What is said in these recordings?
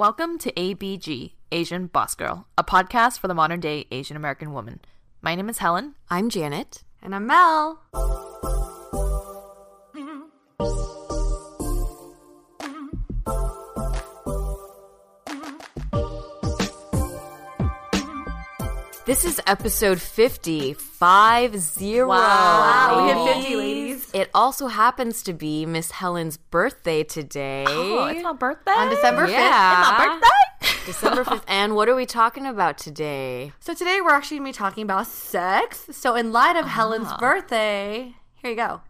Welcome to ABG, Asian Boss Girl, a podcast for the modern day Asian American woman. My name is Helen. I'm Janet. And I'm Mel. This is episode 50. Five zero. Wow, we hit 50, ladies. It also happens to be Miss Helen's birthday today. Oh, it's my birthday. On December 5th. Yeah. It's my birthday. December 5th. And what are we talking about today? So today we're actually going to be talking about sex. So in light of Helen's ah. birthday, here you go.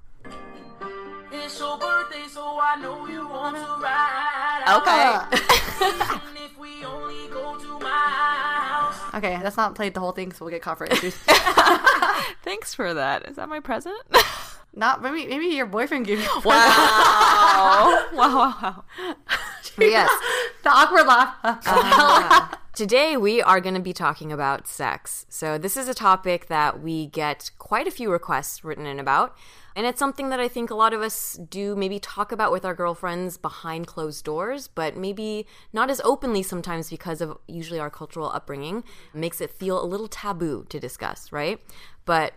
It's your birthday, so I know you want to ride out. Okay. And if we only go to my house. Okay, that's not played the whole thing, so we'll get caught for issues. Thanks for that. Is that my present? Not maybe maybe your boyfriend gave you. wow. wow, wow, wow. yes. the awkward laugh. Uh-huh. Today we are going to be talking about sex. So this is a topic that we get quite a few requests written in about. And it's something that I think a lot of us do maybe talk about with our girlfriends behind closed doors, but maybe not as openly sometimes because of usually our cultural upbringing. It makes it feel a little taboo to discuss, right? But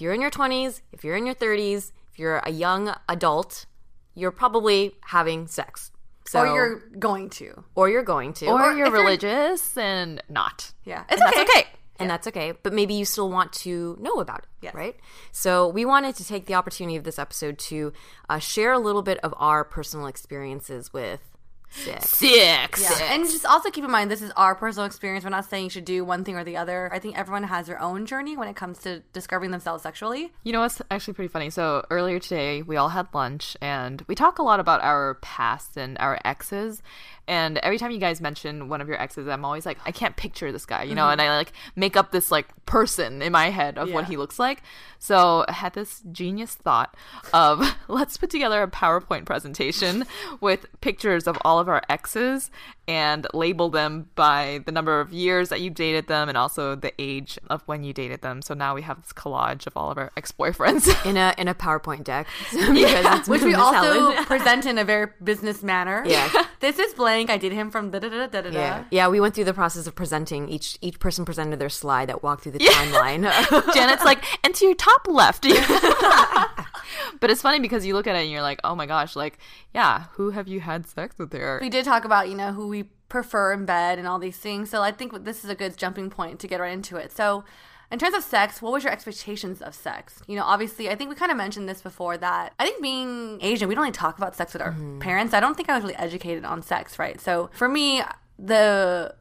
if you're in your 20s, if you're in your 30s, if you're a young adult, you're probably having sex. So, or you're going to. or you're going to, Or, Or you're if you're- religious and not. Yeah, And it's that's okay. and that's okay. But maybe you still want to know about it, Yes. right? So we wanted to take the opportunity of this episode to uh, share a little bit of our personal experiences with sex. Six. Yeah. And just also keep in mind, this is our personal experience. We're not saying you should do one thing or the other. I think everyone has their own journey when it comes to discovering themselves sexually. You know what's actually pretty funny? So earlier today, we all had lunch and we talk a lot about our past and our exes. And every time you guys mention one of your exes, I'm always like, I can't picture this guy, you know, mm-hmm. and I like make up this like person in my head of what he looks like. So I had this genius thought of let's put together a PowerPoint presentation with pictures of all of our exes and label them by the number of years that you dated them and also the age of when you dated them. So now we have this collage of all of our ex boyfriends. in a in a PowerPoint deck, because it's Which we also present in a very business manner. Yeah. This is blank. I did him from da da da da da Yeah, yeah. We went through the process of presenting each each person presented their slide that walked through the timeline. Janet's like, and to your top left. but it's funny because you look at it and you're like, oh my gosh, like, yeah, who have you had sex with there? We did talk about, you know, who we prefer in bed and all these things. So I think this is a good jumping point to get right into it. So, in terms of sex, what was your expectations of sex? You know, obviously, I think we kind of mentioned this before that I think being Asian, we don't really talk about sex with our mm-hmm. parents. I don't think I was really educated on sex, right? So, for me, the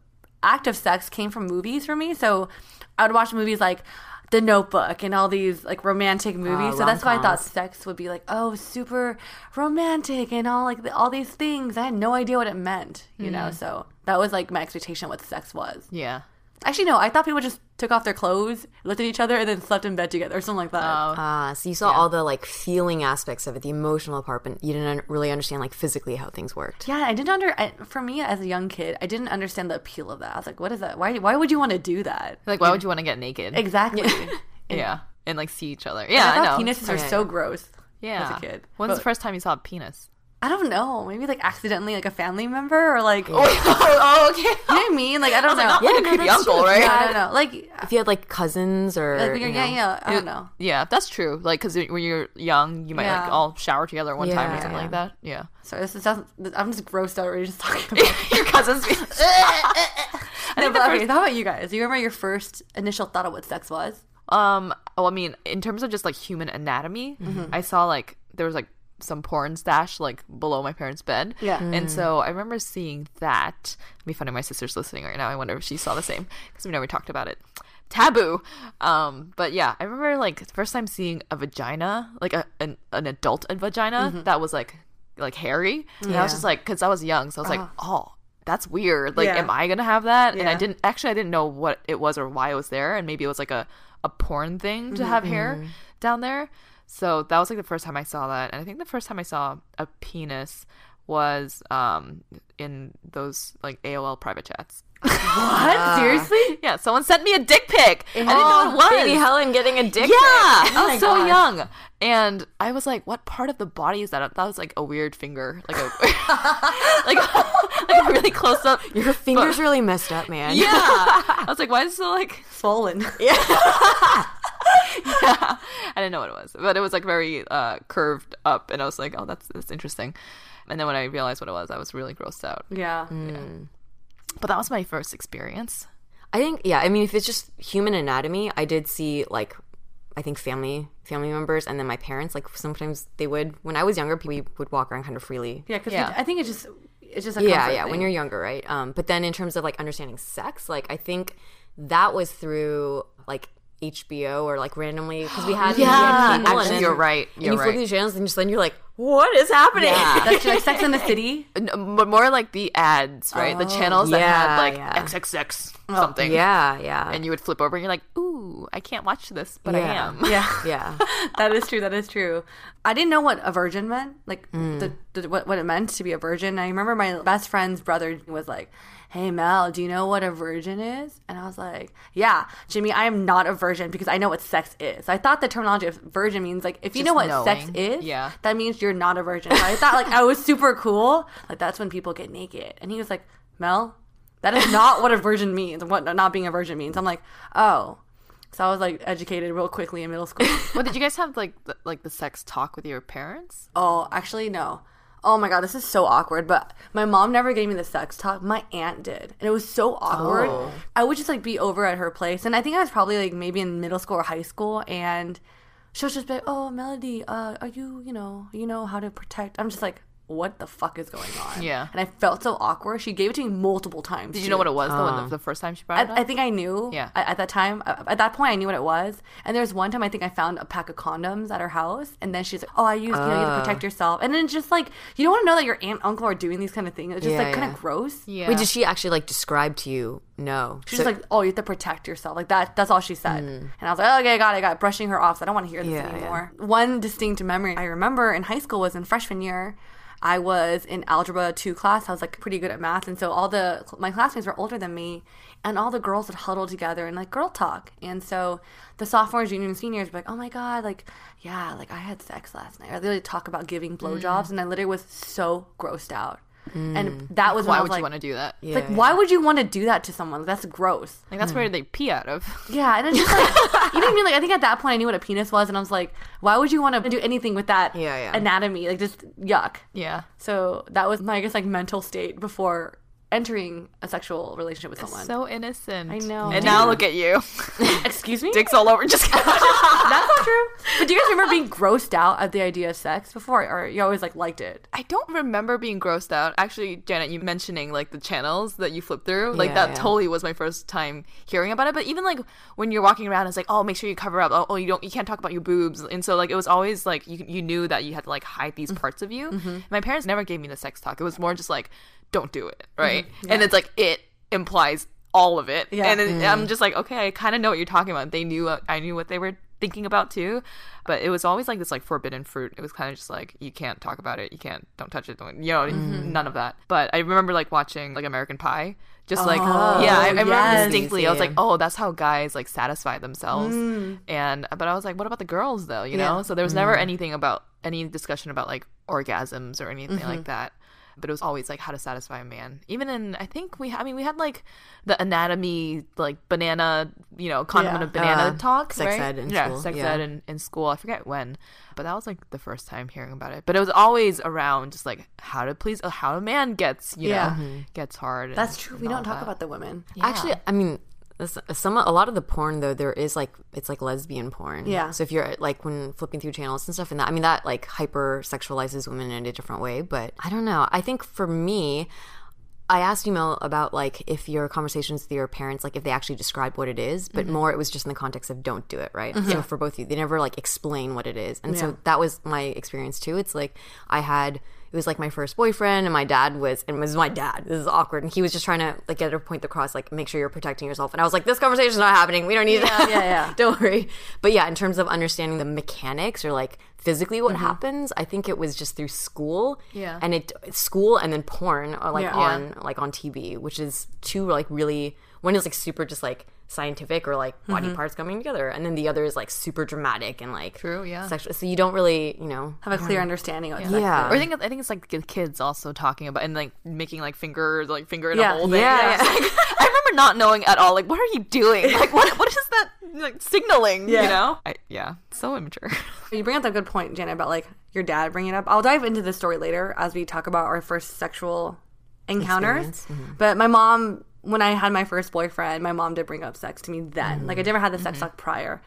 act of sex came from movies for me. So, I would watch movies like The Notebook and all these like romantic ah, movies. so that's why I thought sex would be like, oh, super romantic and all like the, all these things. I had no idea what it meant, you mm-hmm. know. So that was like my expectation of what sex was. yeah. Actually, no, I thought people just took off their clothes, looked at each other, and then slept in bed together or something like that. Ah, so you saw all the like feeling aspects of it, the emotional part, but you didn't un- really understand like physically how things worked. yeah, I didn't under. I, for me as a young kid, I didn't understand the appeal of that. I was like, what is that? Why? Why would you want to do that? Like, why would you want to get naked? Exactly. Yeah. And like see each other. I Yeah, I, thought know. penises are Yeah, so yeah. gross. yeah. as a kid. When's But- the first time you saw a penis? I don't know. Maybe like accidentally, like a family member, or like, oh, okay. you know what I mean? Like I don't know. not like a no, creepy that's uncle, true. right? yeah, I don't know. Like, If you had like cousins or like you're, you yeah, yeah. I don't know. Yeah, that's true. Like, because when you're young, you might like all shower together one time or Yeah. something like that. Yeah. Sorry, this is I'm just grossed out already just talking about. Your cousins. I no, think the but first okay, how about you guys? Do you remember your first initial thought of what sex was? Um. Well, I mean, in terms of just like human anatomy, Mm-hmm. I saw like there was like some porn stash like below my parents' bed. Yeah. And so I remember seeing that. It'd be funny. My sister's listening right now. I wonder if she saw the same because we never talked about it. Taboo. Um. But yeah, I remember like the first time seeing a vagina, like a an, an adult vagina Mm-hmm. that was like like hairy. And I was just like, because I was young, so I was like, oh. That's weird. Like, Yeah. am I gonna have that? And I didn't actually. I didn't know what it was or why it was there, and maybe it was like a a porn thing to have hair down there. So that was like the first time I saw that, and I think the first time I saw a penis was um in those like AOL private chats. What? Seriously? Yeah, someone sent me a dick pic. I didn't know what it was. Oh, Baby Helen getting a dick. Yeah, pic. I was my so gosh. young, and I was like, "What part of the body is that?" That was like a weird finger, like a like, like a really close up. Your fingers really messed up, man. Yeah, I was like, "Why is it so like?" Swollen. I didn't know what it was, but it was like very uh, curved up, and I was like, "Oh, that's that's interesting." And then when I realized what it was, I was really grossed out. Yeah. But that was my first experience. I think yeah, I mean if it's just human anatomy, I did see like I think family family members and then my parents like sometimes they would when I was younger we would walk around kind of freely. Yeah, because Yeah. I think it's just it's just a Yeah, comfort yeah, when you're younger, right? Um but then in terms of like understanding sex, like I think that was through like HBO or like randomly because we had Yeah, we had cable, and actually, then- you're right. You're you flip right. through the channels and just then you're like, what is happening? Yeah, that's. Like Sex in the City. N- But more like the ads, right? the channels that had like yeah. XXX something. yeah, yeah, And you would flip over and you're like, ooh, I can't watch this, but I am. Yeah. yeah. that is true. That is true. I didn't know what a virgin meant, like Mm. the, the what, what it meant to be a virgin. I remember my best friend's brother was like, "Hey Mel, do you know what a virgin is?" And I was like, "Yeah, Jimmy, I am not a virgin because I know what sex is." I thought the terminology of virgin means like if you Just know what sex is, Yeah. that means you're not a virgin. So I thought like I was super cool. Like that's when people get naked. And he was like, "Mel, that is not what a virgin means. What not being a virgin means." I'm like, "Oh." So I was like educated real quickly in middle school. Well, did you guys have like the, like the sex talk with your parents? Oh, actually, no. Oh my god, this is so awkward. But my mom never gave me the sex talk. My aunt did, and it was so awkward. Oh. I would just like be over at her place, and I think I was probably like maybe in middle school or high school, and she was just be like, "Oh, Melody, uh, are you, you know, you know how to protect?" I'm just like, "What the fuck is going on?" Yeah. and I felt so awkward. She gave it to me multiple times. Did you know what it was though when the, uh. the first time she brought it? I, I think I knew. Yeah. At, at that time, uh, at that point, I knew what it was. And there's one time I think I found a pack of condoms at her house, and then she's like, "Oh, I use you know you have to ah. protect yourself." And then just like you don't want to know that your aunt uncle are doing these kind of things. It's just Yeah, like kind yeah. of gross. yeah. Wait, did she actually like describe to you? No. She's So- like, "Oh, you have to protect yourself." Like that. That's all she said. Mm. And I was like, "Okay, I got it. I got it." Brushing her off. So I don't want to hear this Yeah, yeah. anymore. One distinct memory I remember in high school was in freshman year. I was in algebra two class. I was like pretty good at math, and so all the my classmates were older than me, and all the girls would huddle together and like girl talk. And so the sophomores, juniors, and seniors would be like, "Oh my god, like yeah, like I had sex last night." Or they would talk about giving blowjobs, mm. and I literally was so grossed out. And mm. that was Why I would was you want to do that? Yeah, like, yeah. why would you want to do that to someone? That's gross. Like that's hmm. where they pee out of. Yeah, and it's just like you know what I mean. Like I think at that point I knew what a penis was, and I was like, why would you want to do anything with that Yeah, yeah. anatomy? Like just yuck. yeah. So that was my I guess like mental state before entering a sexual relationship with someone. So innocent. I know. And now look at you. Excuse me, Dicks all over. Just kidding. that's not true. But do you guys remember being grossed out at the idea of sex before, or you always like liked it? I don't remember being grossed out. Actually, Janet, you mentioning like the channels that you flip through, like Yeah, that yeah. totally was my first time hearing about it. But even like when you're walking around, it's like, oh, make sure you cover up. Oh, oh, you don't, you can't talk about your boobs. And so like it was always like you, you knew that you had to like hide these Mm-hmm. parts of you. My parents never gave me the sex talk. It was more just like, don't do it, Mm-hmm. right? And it's like it implies all of it. Yeah. And it, Mm-hmm. I'm just like, okay, I kind of know what you're talking about. They knew, uh, I knew what they were thinking about too. But it was always like this like forbidden fruit. It was kind of just like you can't talk about it, you can't, don't touch it, don't, you know, Mm-hmm. none of that. But I remember like watching like American Pie. Just like Oh, yeah, I, I remember yes. distinctly. I was like, oh, that's how guys like satisfy themselves. And but I was like, what about the girls though? You know, so there was never anything about any discussion about like orgasms or anything like that. But it was always like how to satisfy a man. Even in, I think we, I mean, we had like the anatomy, like banana, you know, condiment Yeah. of banana Uh, talk, sex right? ed in yeah, school, sex yeah. ed in, in school. I forget when, but that was like the first time hearing about it. But it was always around just like how to please, how a man gets, you Yeah. know, gets hard. That's and- true. and We don't talk that. about the women. Actually, I mean, some a lot of the porn though there is like it's like lesbian porn. Yeah. So if you're like when flipping through channels and stuff, and that I mean that like hyper sexualizes women in a different way. But I don't know. I think for me. I asked you, Mel, about like if your conversations with your parents, like if they actually describe what it is, but mm-hmm. more it was just in the context of don't do it, right? Mm-hmm. So for both of you, they never like explain what it is. And Yeah. so that was my experience too. It's like I had it was like my first boyfriend and my dad was and it was my dad. This is awkward. And he was just trying to like get a point across, like make sure you're protecting yourself. And I was like, This conversation's not happening. We don't need that. yeah, yeah. don't worry. But yeah, in terms of understanding the mechanics or like physically what mm-hmm. happens. I think it was just through school. Yeah. And it school and then porn are like Yeah. on like on TV, which is two like really one is like super just like scientific or like body mm-hmm. parts coming together, and then the other is like super dramatic and like True, yeah. sexual. So you don't really you know Have a clear understanding of sex Yeah. Or I think I think it's like the kids also talking about and like making like finger like finger in Yeah. a hole thing. Yeah, It's like- I remember not knowing at all. Like, what are you doing? Like, what what is that like signaling? Yeah. You know? I, yeah, so immature. You bring up that good point, Janet, about like your dad bringing it up. I'll dive into this story later as we talk about our first sexual encounters. Experience. Mm-hmm. But my mom, when I had my first boyfriend, my mom did bring up sex to me then. Like I never had the sex talk prior.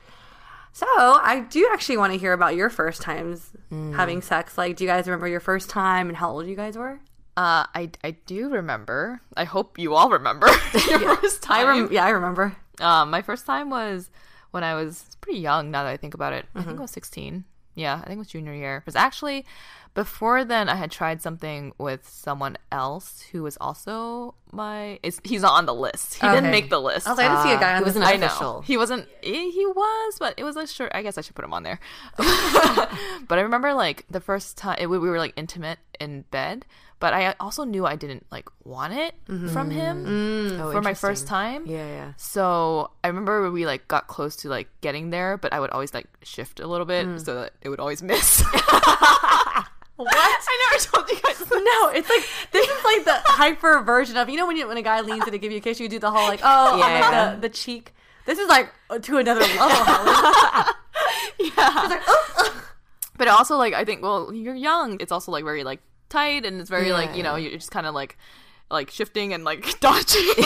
So I do actually want to hear about your first times having sex. Like, do you guys remember your first time and how old you guys were? Uh, I I do remember. I hope you all remember your first I time. rem- yeah, I remember. Um, my first time was when I was pretty young. Now that I think about it, I think I was sixteen. Yeah, I think it was junior year. It was actually before then. I had tried something with someone else who was also my. He's not on the list. He Okay. didn't make the list. I was like, I didn't see a guy uh, on he this wasn't I know official. he wasn't. He, he was, but it was a short. I guess I should put him on there. but I remember like the first time it, we were like intimate in bed, but I also knew I didn't like want it from mm-hmm. him mm. Oh, for my first time. Yeah, yeah. So I remember we like got close to like getting there, but I would always like shift a little bit mm. so that it would always miss. what? I never told you guys. This. No, it's like this is like the hyper version of you know when you when a guy leans in to give you a kiss, you do the whole like oh Yeah. like the, the cheek. This is like uh, to another level. Yeah. Oh, but also like I think well you're young. It's also like very like tight and it's very like you know you're just kind of like like shifting and like dodging.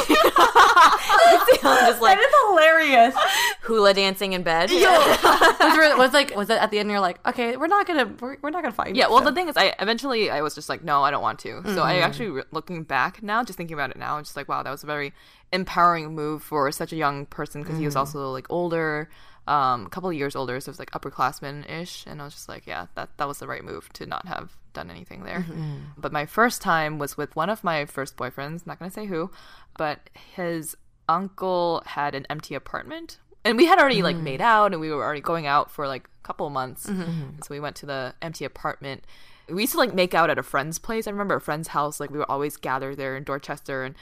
I'm just like that is hilarious. hula dancing in bed. was, there- was like was it at the end? You're like, okay, we're not gonna we're, we're not gonna fight. Yeah, well, so. the thing is, I eventually I was just like, no, I don't want to. So I mm-hmm. actually, re- looking back now, just thinking about it now, I'm just like, wow, that was a very empowering move for such a young person because he was mm. also like older, um, a couple of years older, so it was like upperclassman ish, and I was just like, yeah, that that was the right move to not have done anything there. Mm-hmm. But my first time was with one of my first boyfriends. Not gonna say who, but his uncle had an empty apartment and we had already like mm. made out and we were already going out for like a couple of months mm-hmm. so we went to the empty apartment we used to like make out at a friend's place. I remember a friend's house like we would always gather there in dorchester and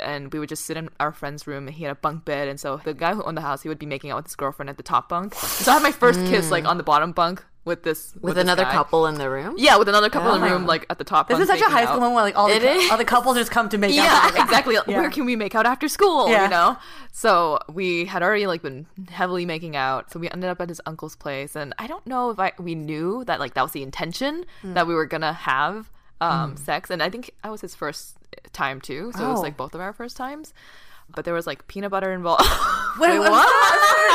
and we would just sit in our friend's room and he had a bunk bed and so the guy who owned the house he would be making out with his girlfriend at the top bunk. So i had my first kiss like mm. on the bottom bunk with this With this another guy. couple in the room. yeah with another couple in the Oh. room like at the top this bunk is such a high out. school moment where like all the It cou- is. all the couples just come to make out. yeah together. exactly Yeah. where can we make out after school Yeah. you know so we had already like been heavily making out so we ended up at his uncle's place and i don't know if i we knew that like that was the intention Hmm. that we were gonna have um sex and i think i was his first time too so it was Oh. like both of our first times but there was like peanut butter involved Wait, What?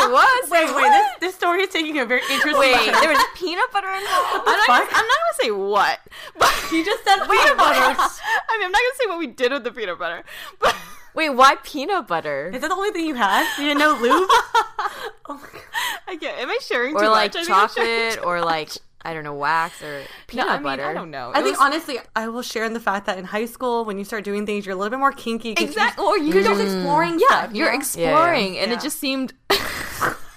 It was. Wait, wait. This this story is taking a very interesting. Wait, turn. there was peanut butter involved. I'm not, fuck? gonna, I'm not gonna say what but you just said peanut butter. I mean, I'm not gonna say what we did with the peanut butter, but Wait, why peanut butter? Is that the only thing you had? You didn't know lube? Oh my god. I can't. Am I sharing Or too like much? I think I'm chocolate, or like I don't know, wax or No, peanut I mean, butter. I don't know. I think was- honestly, I will share in the fact that in high school, when you start doing things, you're a little bit more kinky. Exact- You're, or you you're just- just exploring. yeah, stuff, you you're know? exploring, and Yeah. it just seemed.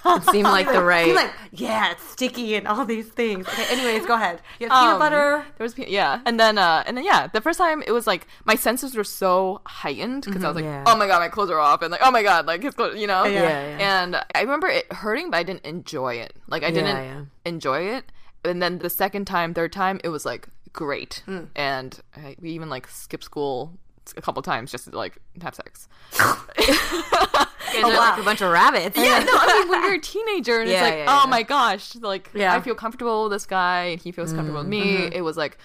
It seemed like the You're right. like, yeah, it's sticky and all these things. Okay, anyways, go ahead. You have peanut Um, butter. There was, pe- yeah, and then, uh, and then, yeah, the first time it was like my senses were so heightened because I was like, Yeah. oh my god, my clothes are off, and like, oh my god, like his clothes, you know, Yeah. Yeah, yeah. And I remember it hurting, but I didn't enjoy it. Like I didn't yeah. enjoy it. And then the second time, third time, it was like great, Hmm. and I, we even like skipped school a couple times just to like have sex. You guys are like a bunch of rabbits. Yeah, no, I mean when you're a teenager and Yeah, it's like, yeah, oh yeah. my gosh, like Yeah. I feel comfortable with this guy and he feels comfortable with me. It was like,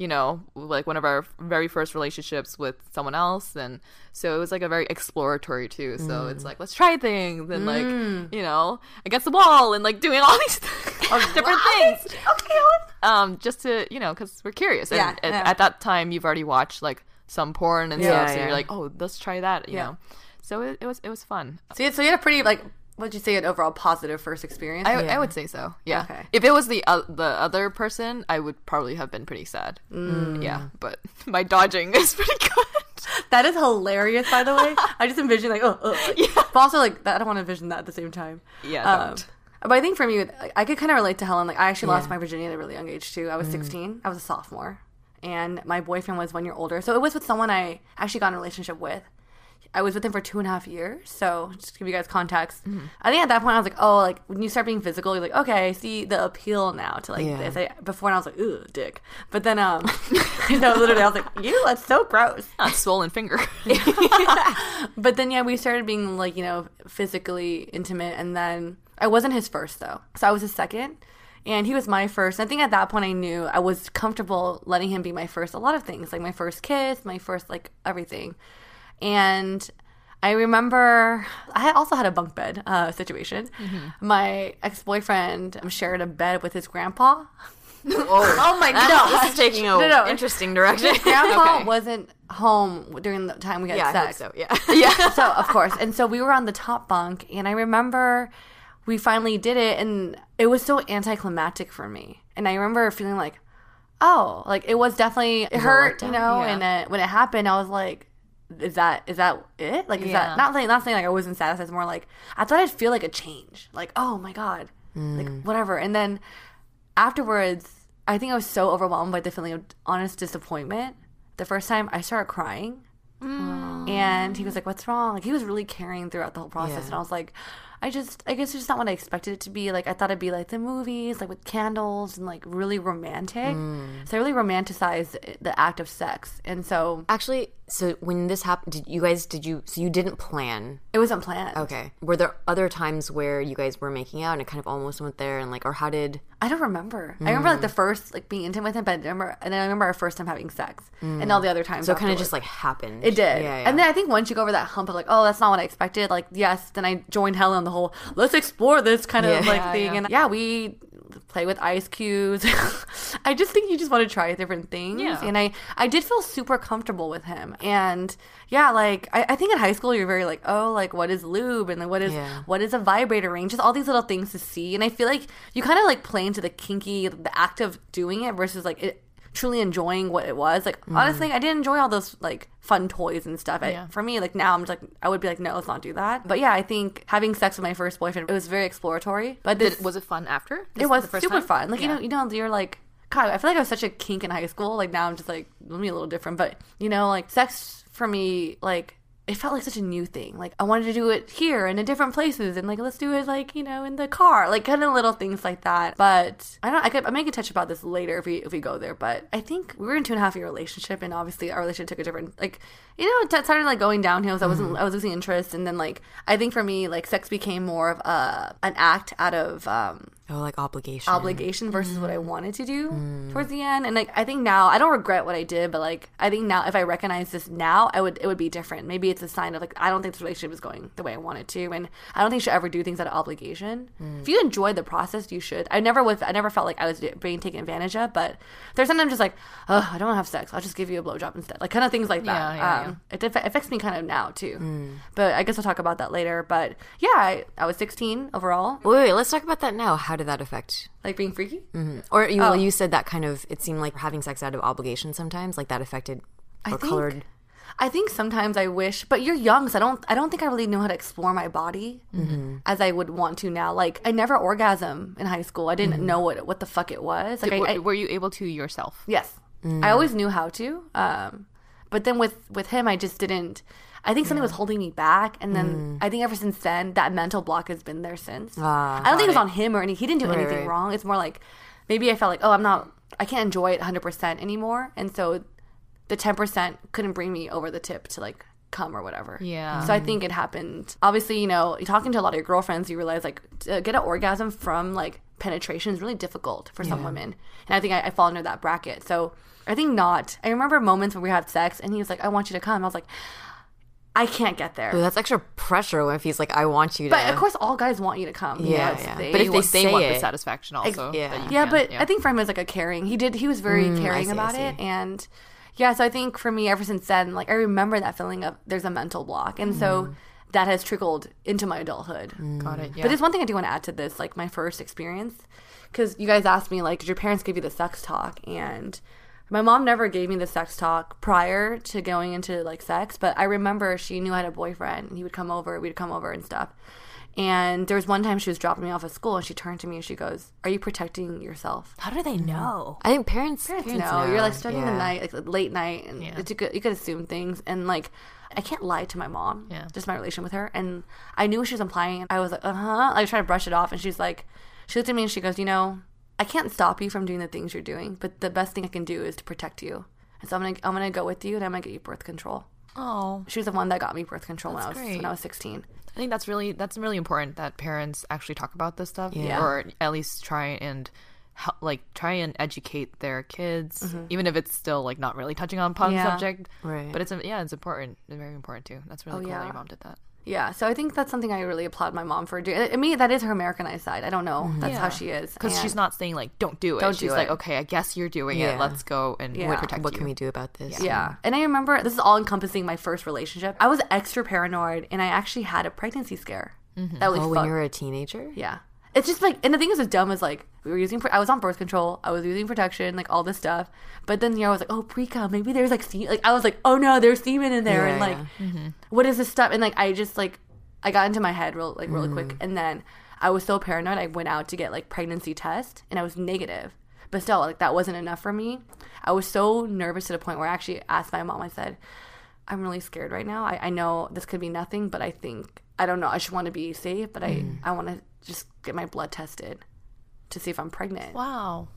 you know, like one of our very first relationships with someone else, and so it was like a very exploratory too. So it's like let's try things and like you know against the wall and like doing all these different things. Okay, Um, just to you know, because we're curious. And Yeah, at, at that time, you've already watched like some porn and Yeah, stuff, so you're like, oh, let's try that. You know, so it, it was it was fun. So you, so you had a pretty like, what'd you say, an overall positive first experience? I, Yeah. I would say so. Yeah. Okay. If it was the uh, the other person, I would probably have been pretty sad. Mm. Yeah, but my dodging is pretty good. that is hilarious, by the way. I just envision like, oh, oh. yeah. But also like, I don't want to envision that at the same time. Yeah, um, don't. But I think for me, I could kind of relate to Helen. Like, I actually lost my virginity at a really young age too. I was mm. 16. I was a sophomore, and my boyfriend was one year older. So it was with someone I actually got in a relationship with. I was with him for two and a half years. So just to give you guys context, I think at that point I was like, oh, like when you start being physical, you're like, okay, I see the appeal now to like Yeah. this. I, before, and I was like, ooh, dick. But then, um, no, literally, I was like, you, that's so gross. A swollen finger. But then yeah, we started being like, you know, physically intimate and then I wasn't his first though. So I was his second. And he was my first. I think at that point I knew I was comfortable letting him be my first a lot of things, like my first kiss, my first like everything. And I remember I also had a bunk bed uh, situation. My ex boyfriend shared a bed with his grandpa. oh my god, this is taking a No, no. interesting direction. Grandpa Okay. wasn't home during the time we had yeah, I hope sex. so. Yeah. yeah. So of course, and so we were on the top bunk, and I remember we finally did it, and it was so anticlimactic for me. And I remember feeling like, oh, like it was definitely it hurt, you know. Yeah. And it, when it happened, I was like. Is that is that it? Like is Yeah. that not saying not saying like I wasn't satisfied? It's more like I thought I'd feel like a change. Like oh my god, like mm. whatever. And then afterwards, I think I was so overwhelmed by the feeling of honest disappointment. The first time I started crying, mm. and he was like, "What's wrong?" Like he was really caring throughout the whole process, Yeah. and I was like, "I just, I guess it's just not what I expected it to be. Like I thought it'd be like the movies, like with candles and like really romantic. Mm. So I really romanticized the act of sex, and so Actually, so when this happened, did you guys did you so you didn't plan? it wasn't planned. Okay. Were there other times where you guys were making out and it kind of almost went there and like or how did I don't remember. I remember like the first like being intimate with him, but I remember, and then I remember our first time having sex, and all the other times. So it kind of just like happened. It did. Yeah, yeah. And then I think once you go over that hump of like, oh, that's not what I expected, like, yes, then I joined Helen on the whole, let's explore this kind of Yeah. like Yeah, thing. yeah. And yeah, we play with ice cubes. I just think you just want to try different things. Yeah. And I, I did feel super comfortable with him. And yeah, like, I, I think in high school, you're very like, oh, like, what is lube? And like, what is, Yeah. what is a vibrator ring? Just all these little things to see. And I feel like you kind of like play into the kinky, the act of doing it versus like it, truly enjoying what it was. Like mm-hmm. honestly, I didn't enjoy all those like fun toys and stuff. I- Yeah. for me, like now I'm just like I would be like, no, let's not do that. But yeah, I think having sex with my first boyfriend it was very exploratory. But this Did, was it fun after? This- it was the first super time? fun. Like you know, you know, you're like. God, I feel like I was such a kink in high school. Like now, I'm just like let me a little different. But you know, like sex for me, like it felt like such a new thing. Like I wanted to do it here and in different places, and like let's do it like you know in the car, like kind of little things like that. But I don't. I could I may get touch about this later if we if we go there. But I think we were in two and a half year relationship, and obviously our relationship took a different like you know it started like going downhill. So I wasn't I was losing interest, and then like I think for me like sex became more of a an act out of um oh like obligation. obligation versus what I Mm. wanted to do towards the end. And like I think now I don't regret what I did, but like I think now if I recognize this now, I would it would be different. Maybe it's a sign of like I don't think this relationship is going the way I want it to, and I don't think you should ever do things out of obligation. Mm. If you enjoy the process, you should. I never was. I never felt like I was being taken advantage of, but there's sometimes just like, oh, I don't want to have sex. I'll just give you a blowjob instead. Like kind of things like that. Yeah, yeah, um, It aff- affects me kind of now too. Mm. But I guess I'll talk about that later. But yeah, I, I was 16 overall. Wait, wait, let's talk about that now. How did that affect? Like being freaky. Or you, well, Oh. you said that kind of it seemed like having sex out of obligation sometimes, like that affected or think- colored. I think sometimes I wish, but you're young, so I don't. I don't think I really know how to explore my body Mm-hmm. as I would want to now. Like I never orgasm in high school. I didn't know what what the fuck it was. Like Did- I, I, were, were you able to yourself? yes, Mm. I always knew how to. Um, but then with with him, I just didn't. I think something was holding me back, and then I think ever since then, that mental block has been there since. Mm. Ah, I don't think it was on him or any. He didn't do Right, anything right. wrong. It's more like maybe I felt like, oh, I'm not. I can't enjoy it 100 percent anymore, and so the 10 percent couldn't bring me over the tip to like come or whatever. Yeah. So I think it happened. Obviously, you know, you're talking to a lot of your girlfriends, you realize like to get an orgasm from like penetration is really difficult for some women, and I think I, I fall under that bracket. So I think not. I remember moments when we had sex, and he was like, "I want you to come." I was like, "I can't get there." Ooh, that's extra pressure if he's like, I want you to. But of course, all guys want you to come. Yeah, yeah. They, But if they want- say want it- the satisfaction also. yeah. yeah, can, but I think for him it was like a caring. He did. He was very mm, caring see, about it, and yeah. So I think for me, ever since then, like I remember that feeling of there's a mental block, and so mm. that has trickled into my adulthood. Mm. got it. Yeah. But there's one thing I do want to add to this, like my first experience, because you guys asked me like, did your parents give you the sex talk? And My mom never gave me the sex talk prior to going into like sex, but I remember she knew I had a boyfriend and he would come over, we'd come over and stuff. And there was one time she was dropping me off at school and she turned to me and she goes, Are you protecting yourself? How do they know? I think parents, parents, parents know. know. You're like starting the night, like late night, and Yeah. it's, you, could, you could assume things. And like, I can't lie to my mom. Yeah. Just my relation with her. And I knew what she was implying. I was like, uh huh. I was trying to brush it off. And she's like, she looked at me and she goes, You know, I can't stop you from doing the things you're doing, but the best thing I can do is to protect you. And so I'm gonna, I'm gonna go with you and I'm gonna get you birth control. Oh, She was the one that got me birth control when I was great. when I was 16. I think that's really that's really important that parents actually talk about this stuff, Yeah. or at least try and help, like try and educate their kids, even if it's still like not really touching on upon the Mm-hmm. Yeah. subject. Right. But it's yeah, it's important. It's very important too. That's really Oh, cool that your mom did that. Yeah, so I think that's something I really applaud my mom for doing. I mean, that is her Americanized side. I don't know. Mm-hmm. That's how she is. Because she's not saying like don't do it. Don't she's do like, it. okay, I guess you're doing Yeah. it. Let's go and Yeah. protect What you. can we do about this? Yeah. And I remember this is all encompassing my first relationship. I was extra paranoid and I actually had a pregnancy scare. Mm-hmm. That really Oh, when you were a teenager? Yeah. It's just like, and the thing is, as dumb as like, we were using, I was on birth control, I was using protection, like all this stuff. But then, you know, I was like, oh, pre cum, maybe there's like, se-. like, I was like, oh no, there's semen in there. Yeah, and like, yeah. what is this stuff? And like, I just like, I got into my head real, like, really Mm. quick. And then I was so paranoid, I went out to get like pregnancy test and I was negative. But still, like, that wasn't enough for me. I was so nervous to the point where I actually asked my mom, I said, I'm really scared right now. I, I know this could be nothing, but I think I don't know. I just want to be safe, but I I want to just get my blood tested to see if I'm pregnant. Wow.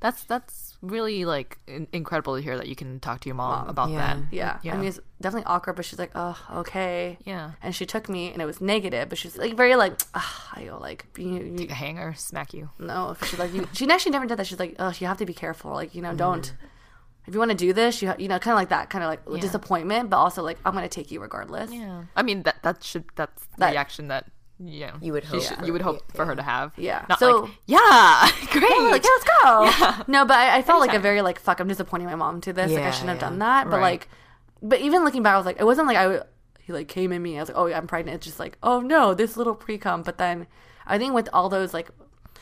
That's that's really like in- incredible to hear that you can talk to your mom about Yeah. that. Yeah. Yeah. I mean it's definitely awkward, but she's like, oh, okay. Yeah. And she took me, and it was negative, but she's like very like, ah, I go like, you, you, Take a hanger, smack you. no. She's like, you, she actually never did that. She's like, oh, you have to be careful. Like, you know, don't. If you want to do this, you ha- you know, kind of like that, kind of like disappointment, but also like, I'm gonna take you regardless. Yeah. I mean that that should that's the That- reaction that know You would hope should- for- you would hope yeah, for her to have. Yeah. Not So- like yeah, great. Yeah, like, yeah, let's go. No, but I, I felt like a very like fuck. I'm disappointing my mom to this. like I shouldn't have yeah. done that. But Right. like, but even looking back, I was like, it wasn't like I. he like came in me. I was like, oh yeah, I'm pregnant. It's just like, oh no, this little pre cum. But then I think with all those like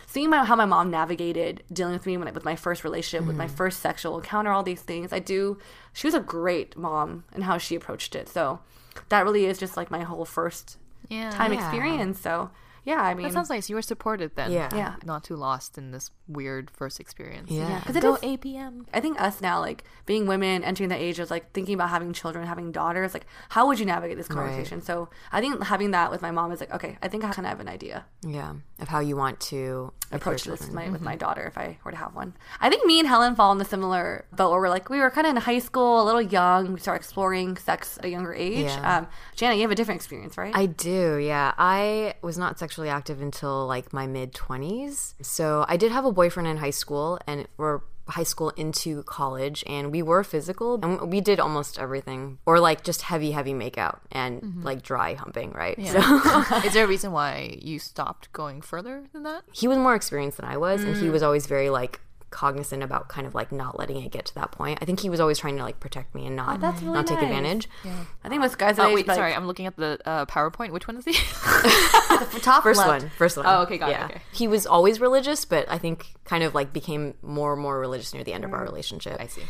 seeing my, how my mom navigated dealing with me when it, with my first relationship, with my Mm-hmm. first sexual encounter, all these things, I do. She was a great mom and how she approached it. So that really is just like my whole first yeah. time Yeah. experience. So yeah, I mean, That sounds nice. You were supported then. Yeah. Yeah. Not too lost in this weird first experience. Yeah. because it Go is APM. I think us now, like being women, entering the age of like thinking about having children, having daughters, like how would you navigate this conversation? So I think having that with my mom is like, okay, I think I kind of have an idea Yeah. Of how you want to approach your this with children. my, with my daughter if I were to have one. I think me and Helen fall in the similar boat where we're like we were kind of in high school, a little young, we start exploring sex at a younger age. Yeah. Um, Janet, you have a different experience, right? I do, yeah. I was not sexually active until like my mid 20s. So I did have a boyfriend in high school, and we're high school into college, and we were physical, and we did almost everything, or like just heavy, heavy makeout and mm-hmm. like dry humping, right? So Is there a reason why you stopped going further than that? he was more experienced than I was, and he mm. was always very like cognizant about kind of like not letting it get to that point. I think he was always trying to like protect me and not that's really not take nice. advantage. I think most guys. that Oh age, wait, like, sorry. I'm looking at the uh, PowerPoint. Which one is he? the top First left. one, first one. Oh, okay, got it, okay. He was always religious, but I think kind of like became more and more religious near the end of our relationship. I see.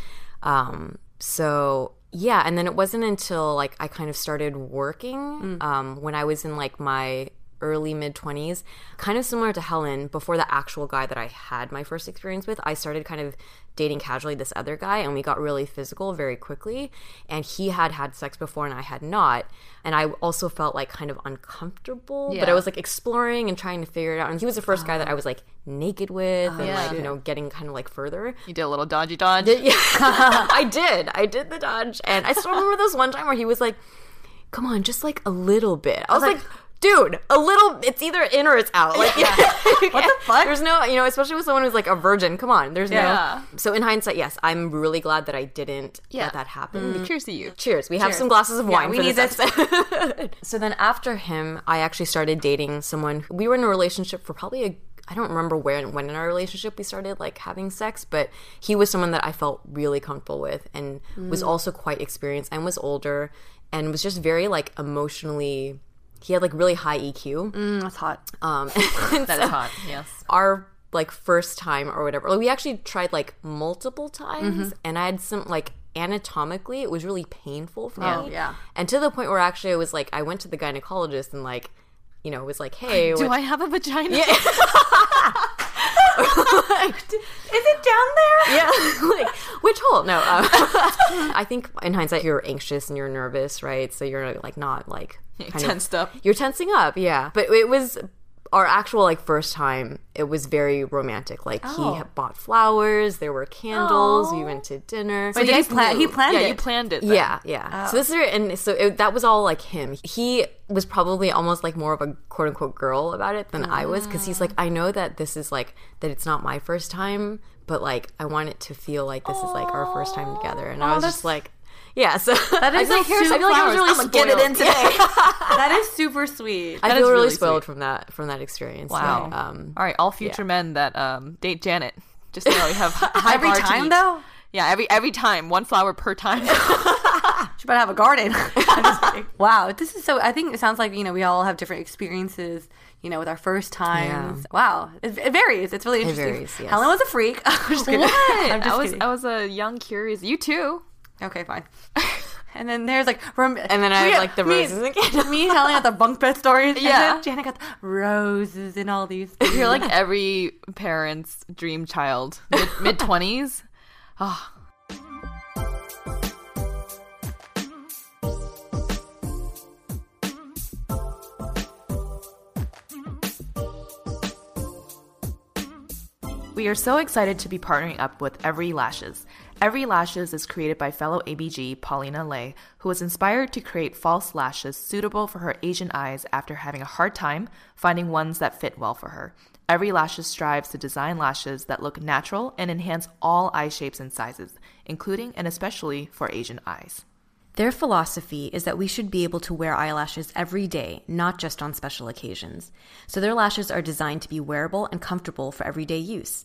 Um, so yeah, and then it wasn't until like I kind of started working um, when I was in like my early mid 20s kind of similar to helen before the actual guy that i had my first experience with i started kind of dating casually this other guy and we got really physical very quickly and he had had sex before and i had not and i also felt like kind of uncomfortable but i was like exploring and trying to figure it out and he was the first guy that i was like naked with and Yeah. like you know getting kind of like further You did a little dodgy dodge. yeah, I did. I did the dodge, and I still remember this one time where he was like, "Come on, just like a little bit." I was like. Dude, a little, it's either in or it's out. Like, yeah. what the fuck? There's no, you know, especially with someone who's like a virgin. Come on, there's Yeah. no. So, in hindsight, yes, I'm really glad that I didn't Yeah. let that happen. Mm. Cheers to you. Cheers. We have Cheers. some glasses of Yeah, wine we for need this episode. so then after him, I actually started dating someone. We were in a relationship for probably a I don't remember where and when in our relationship we started like having sex, but he was someone that I felt really comfortable with and was mm. also quite experienced and was older and was just very like emotionally he had like really high EQ. Mm, that's hot. Um That is hot. Yes. our like first time or whatever. Like, we actually tried like multiple times, Mm-hmm. and I had some like anatomically, it was really painful for Oh, me. yeah. and to the point where actually I was like, I went to the gynecologist and like, you know, was like, hey, Do I have a vagina? Is it down there? yeah, like which hole? No, um, I think in hindsight, you're anxious and you're nervous, right? So you're like not like kind of- Tensed up. You're tensing up, yeah. But it was our actual like first time. It was very romantic. Like Oh. he bought flowers, there were candles. We went to dinner. Wait, did he plan? He planned Yeah, it. you planned it. then. Yeah, yeah. So this is and so it, that was all like him. He was probably almost like more of a quote unquote girl about it than I was because he's like, I know that this is like that it's not my first time, but like I want it to feel like this is like our first time together. And I was just like, yeah. So That is I feel like like, I super feel like I was flowers. really I'ma get it in today. that is super sweet. I That feel really, really spoiled sweet. from that from that experience. Wow. So, um, All right, all future men that um, date Janet, just know you have high Every time though, Yeah, every every time, one flower per time. she better have a garden. I'm just kidding. wow, this is so. I think it sounds like you know we all have different experiences. You know, with our first times. Wow, it, it varies. It's really interesting. varies, yes. Helen was a freak. I'm just kidding. I'm just I was kidding. I was a young curious. You too. Okay, fine. And then there's like, rom- And then I me- have, like, the me- roses and. Me telling out the bunk bed stories. and Yeah. then Janet got the roses and all these. You're like every parent's dream child, mid twenties. Ah. We are so excited to be partnering up with Every Lashes. Every Lashes is created by fellow ABG Paulina Lay, who was inspired to create false lashes suitable for her Asian eyes after having a hard time finding ones that fit well for her. Every Lashes strives to design lashes that look natural and enhance all eye shapes and sizes, including and especially for Asian eyes. Their philosophy is that we should be able to wear eyelashes every day, not just on special occasions. So their lashes are designed to be wearable and comfortable for everyday use.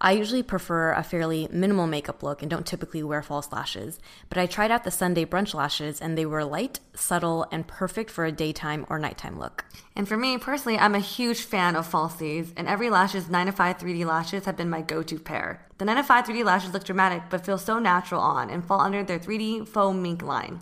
I usually prefer a fairly minimal makeup look and don't typically wear false lashes, but I tried out the Sunday brunch lashes and they were light, subtle, and perfect for a daytime or nighttime look. And for me personally, I'm a huge fan of falsies, and every lashes 9 to 5 3D lashes have been my go-to pair. The 9 to 5 3D lashes look dramatic but feel so natural on and fall under their 3D faux mink line.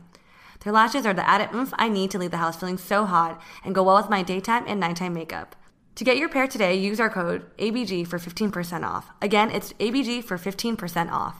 Their lashes are the added oomph I need to leave the house feeling so hot and go well with my daytime and nighttime makeup. To get your pair today, use our code ABG for 15% off. Again, it's ABG for 15% off.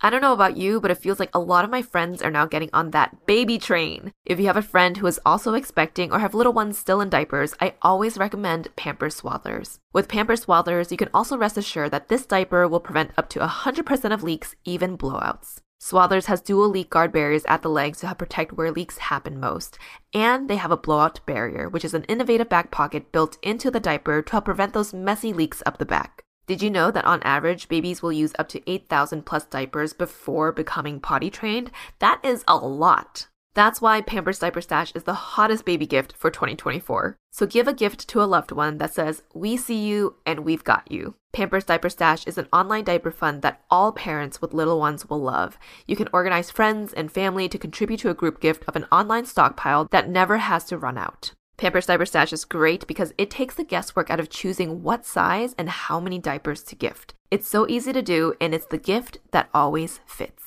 I don't know about you, but it feels like a lot of my friends are now getting on that baby train. If you have a friend who is also expecting or have little ones still in diapers, I always recommend Pampers Swaddlers. With Pampers Swaddlers, you can also rest assured that this diaper will prevent up to 100% of leaks, even blowouts. Swaddlers has dual leak guard barriers at the legs to help protect where leaks happen most. And they have a blowout barrier, which is an innovative back pocket built into the diaper to help prevent those messy leaks up the back. Did you know that on average, babies will use up to 8,000 plus diapers before becoming potty trained? That is a lot. That's why Pampers Diaper Stash is the hottest baby gift for 2024. So give a gift to a loved one that says, We see you and we've got you. Pampers Diaper Stash is an online diaper fund that all parents with little ones will love. You can organize friends and family to contribute to a group gift of an online stockpile that never has to run out. Pampers Diaper Stash is great because it takes the guesswork out of choosing what size and how many diapers to gift. It's so easy to do, and it's the gift that always fits.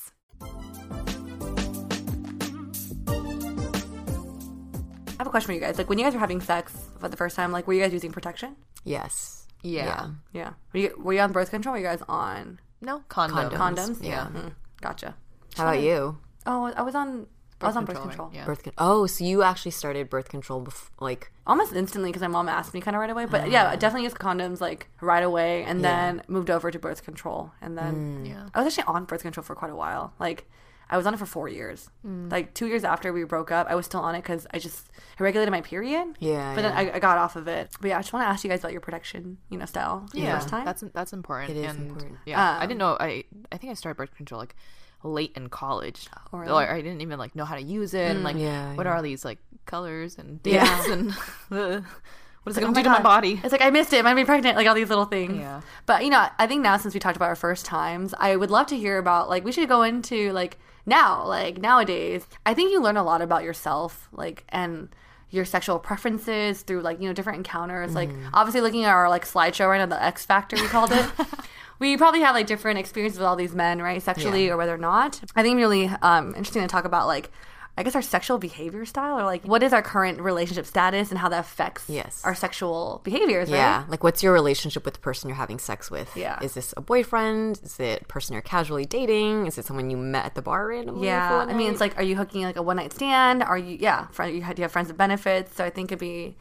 Have a question for you guys. Like when you guys were having sex for the first time, like were you guys using protection? yes. Yeah. Yeah. Were you, were you on birth control? Or were you guys on No condoms. condoms? Yeah. Mm, gotcha. How about you? Oh, I was on. I was on birth control, right? control. Yeah. Birth con- oh, so you actually started birth control bef- like Almost instantly because my mom asked me kind of right away. But yeah, I definitely used condoms like right away, and then moved over to birth control, and then Yeah. I was actually on birth control for quite a while. Like I was on it for four years. Like two years after we broke up, I was still on it because I just it regulated my period. Yeah, But then. I, I got off of it. But yeah, I just want to ask you guys about your protection, you know, style. Yeah, First time. that's that's important. It is and, important. Yeah, I Um, didn't know. I I think I started birth control like late in college. Oh, really? Like, I didn't even like know how to use it. and like, Yeah, what yeah. are all these like colors and Yeah. and uh, what is it Like, going oh to do to my my body? It's like I missed it. Am I being pregnant? Like all these little things. Yeah. But you know, I think now since we talked about our first times, I would love to hear about like we should go into like now, like nowadays. I think you learn a lot about yourself, like and your sexual preferences through like you know different encounters. Like Mm-hmm. obviously looking at our like slideshow right now, the X Factor we called it. we probably have like different experiences with all these men, right, sexually or whether or not. I think it's really um, interesting to talk about like. I guess our sexual behavior style, or like what is our current relationship status and how that affects Yes. our sexual behaviors, right? Yeah, like what's your relationship with the person you're having sex with? Yeah. is this a boyfriend? Is it a person you're casually dating? Is it someone you met at the bar randomly? Yeah, I mean, it's like, are you hooking like a one night stand? Are you, yeah, friend, you have, do you have friends with benefits? So I think it'd be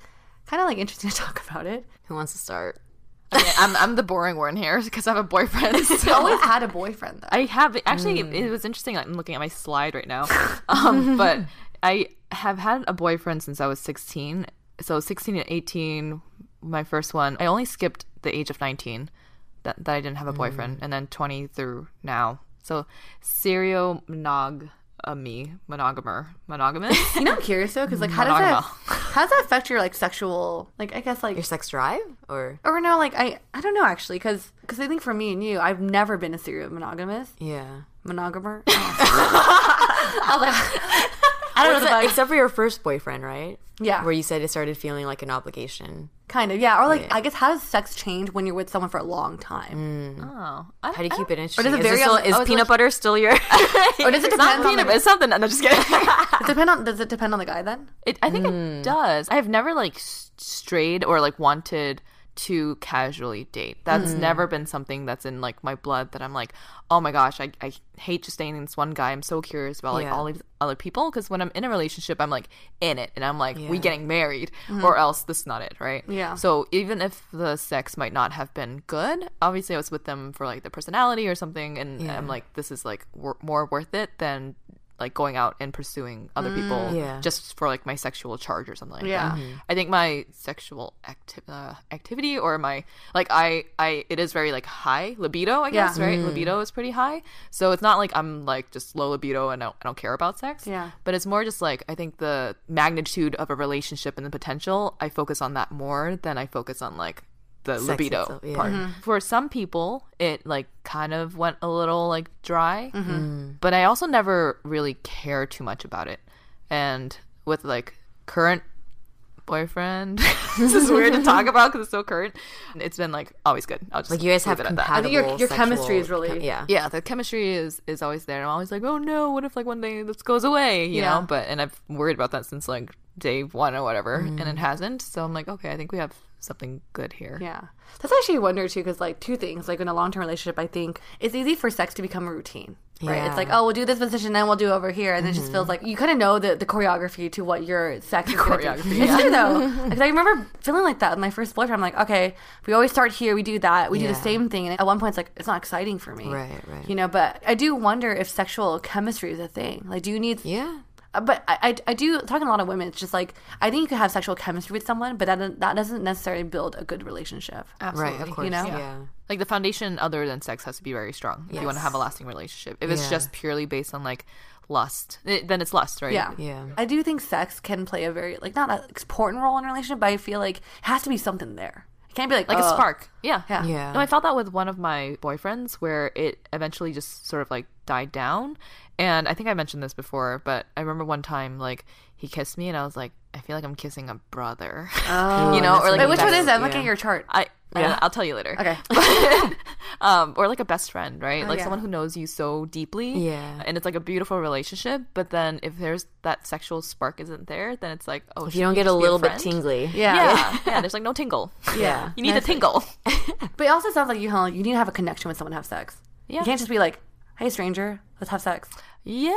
kind of like interesting to talk about it. who wants to start? I mean, I'm I'm the boring one here because I have a boyfriend. I So. always had a boyfriend though. I have actually. It was interesting. I'm looking at my slide right now, um, but I have had a boyfriend since I was 16. So 16 and 18, my first one. I only skipped the age of 19 that, that I didn't have a boyfriend, and then 20 through now. So serial monogamy, monogamer, monogamous. you know, I'm curious though, because like, how does that, how does that affect your like sexual, like, I guess like, Your sex drive, or or no, like, I, I don't know actually, because, because I think for me and you, I've never been a serial monogamous, yeah, monogamer. I was like, I don't know Except, about except for your first boyfriend, right? Yeah. where you said it started feeling like an obligation. kind of, yeah, or like, I guess how does sex change when you're with someone for a long time? Mm. oh, I, How do you keep it interesting? does it is, vary still- on- is oh, it's peanut like- butter still your? Or does it It's not depend on peanut, the, it's something. I'm just kidding. does it depend on, does it depend on the guy then? It, I think it mm. does. I've never like strayed or like wanted to casually date. That's mm. never been something that's in like my blood that I'm like, oh my gosh, I, I hate just dating this one guy. I'm so curious about like Yeah. all these other people because when I'm in a relationship, I'm like in it and I'm like, we getting married mm-hmm. or else this is not it, right? Yeah. So even if the sex might not have been good, obviously I was with them for like the personality or something, and I'm like, this is like wor- more worth it than like going out and pursuing other mm. people Yeah. just for like my sexual charge or something like Yeah. that. Mm-hmm. I think my sexual acti- uh, activity or my like I I it is very like high libido, I guess, Yeah. right? Mm. Libido is pretty high. So it's not like I'm like just low libido and I don't, I don't care about sex. Yeah. But it's more just like I think the magnitude of a relationship and the potential, I focus on that more than I focus on like the Sex libido itself, yeah. part. Mm-hmm. For some people, it like kind of went a little like dry, mm-hmm. mm. but I also never really care too much about it. And with like current boyfriend, this is weird to talk about because it's so current. It's been like always good. I'll just Like you guys have it at that. compatible. your- your chemistry is really- yeah. Yeah, the chemistry is is always there. I'm always like, oh no, what if like one day this goes away, you Yeah. know? But and I've worried about that since like day one or whatever, and mm. it hasn't. So I'm like, okay, I think we have something good here. Yeah. That's actually a wonder too, because like two things. Like in a long term relationship, I think it's easy for sex to become a routine. Right. Yeah. It's like, oh, we'll do this position, then we'll do over here, and it just feels mm-hmm. like you kind of know the, the choreography to what your sex is going to do. choreography, It's true though. Because I remember feeling like that with my first boyfriend. I'm like, okay, we always start here, we do that, we do the same thing, and at one point it's like it's not exciting for me. Right, right. You know, but I do wonder if sexual chemistry is a thing. Like, do you need Yeah. Uh, But I, I, I do talking to a lot of women. It's just like I think you can have sexual chemistry with someone, but that that doesn't necessarily build a good relationship. Absolutely. Right. Of course. You know? Yeah. Like the foundation other than sex has to be very strong if you want to have a lasting relationship. If it's Yeah. just purely based on like lust, it, then it's lust, right? Yeah. Yeah. I do think sex can play a very like not an important role in a relationship, but I feel like it has to be something there. It can't be like like uh, a spark. Yeah. Yeah. Yeah. No, I felt that with one of my boyfriends where it eventually just sort of like died down. And I think I mentioned this before, but I remember one time like he kissed me and I was like, I feel like I'm kissing a brother. Oh, you know, or like Wait, which one is that? I'm yeah. looking at your chart. I, I I'll tell you later. Okay. um, or like a best friend, right? like yeah. someone who knows you so deeply. Yeah. And it's like a beautiful relationship. But then if there's that sexual spark isn't there, then it's like, oh, If you don't get a just be little bit tingly. Yeah. Yeah. yeah. There's like no tingle. Yeah. You need That's a tingle. But it also sounds like you, huh, you need to have a connection with someone to have sex. Yeah. You can't just be like, "Hey, stranger, let's have sex." Yeah.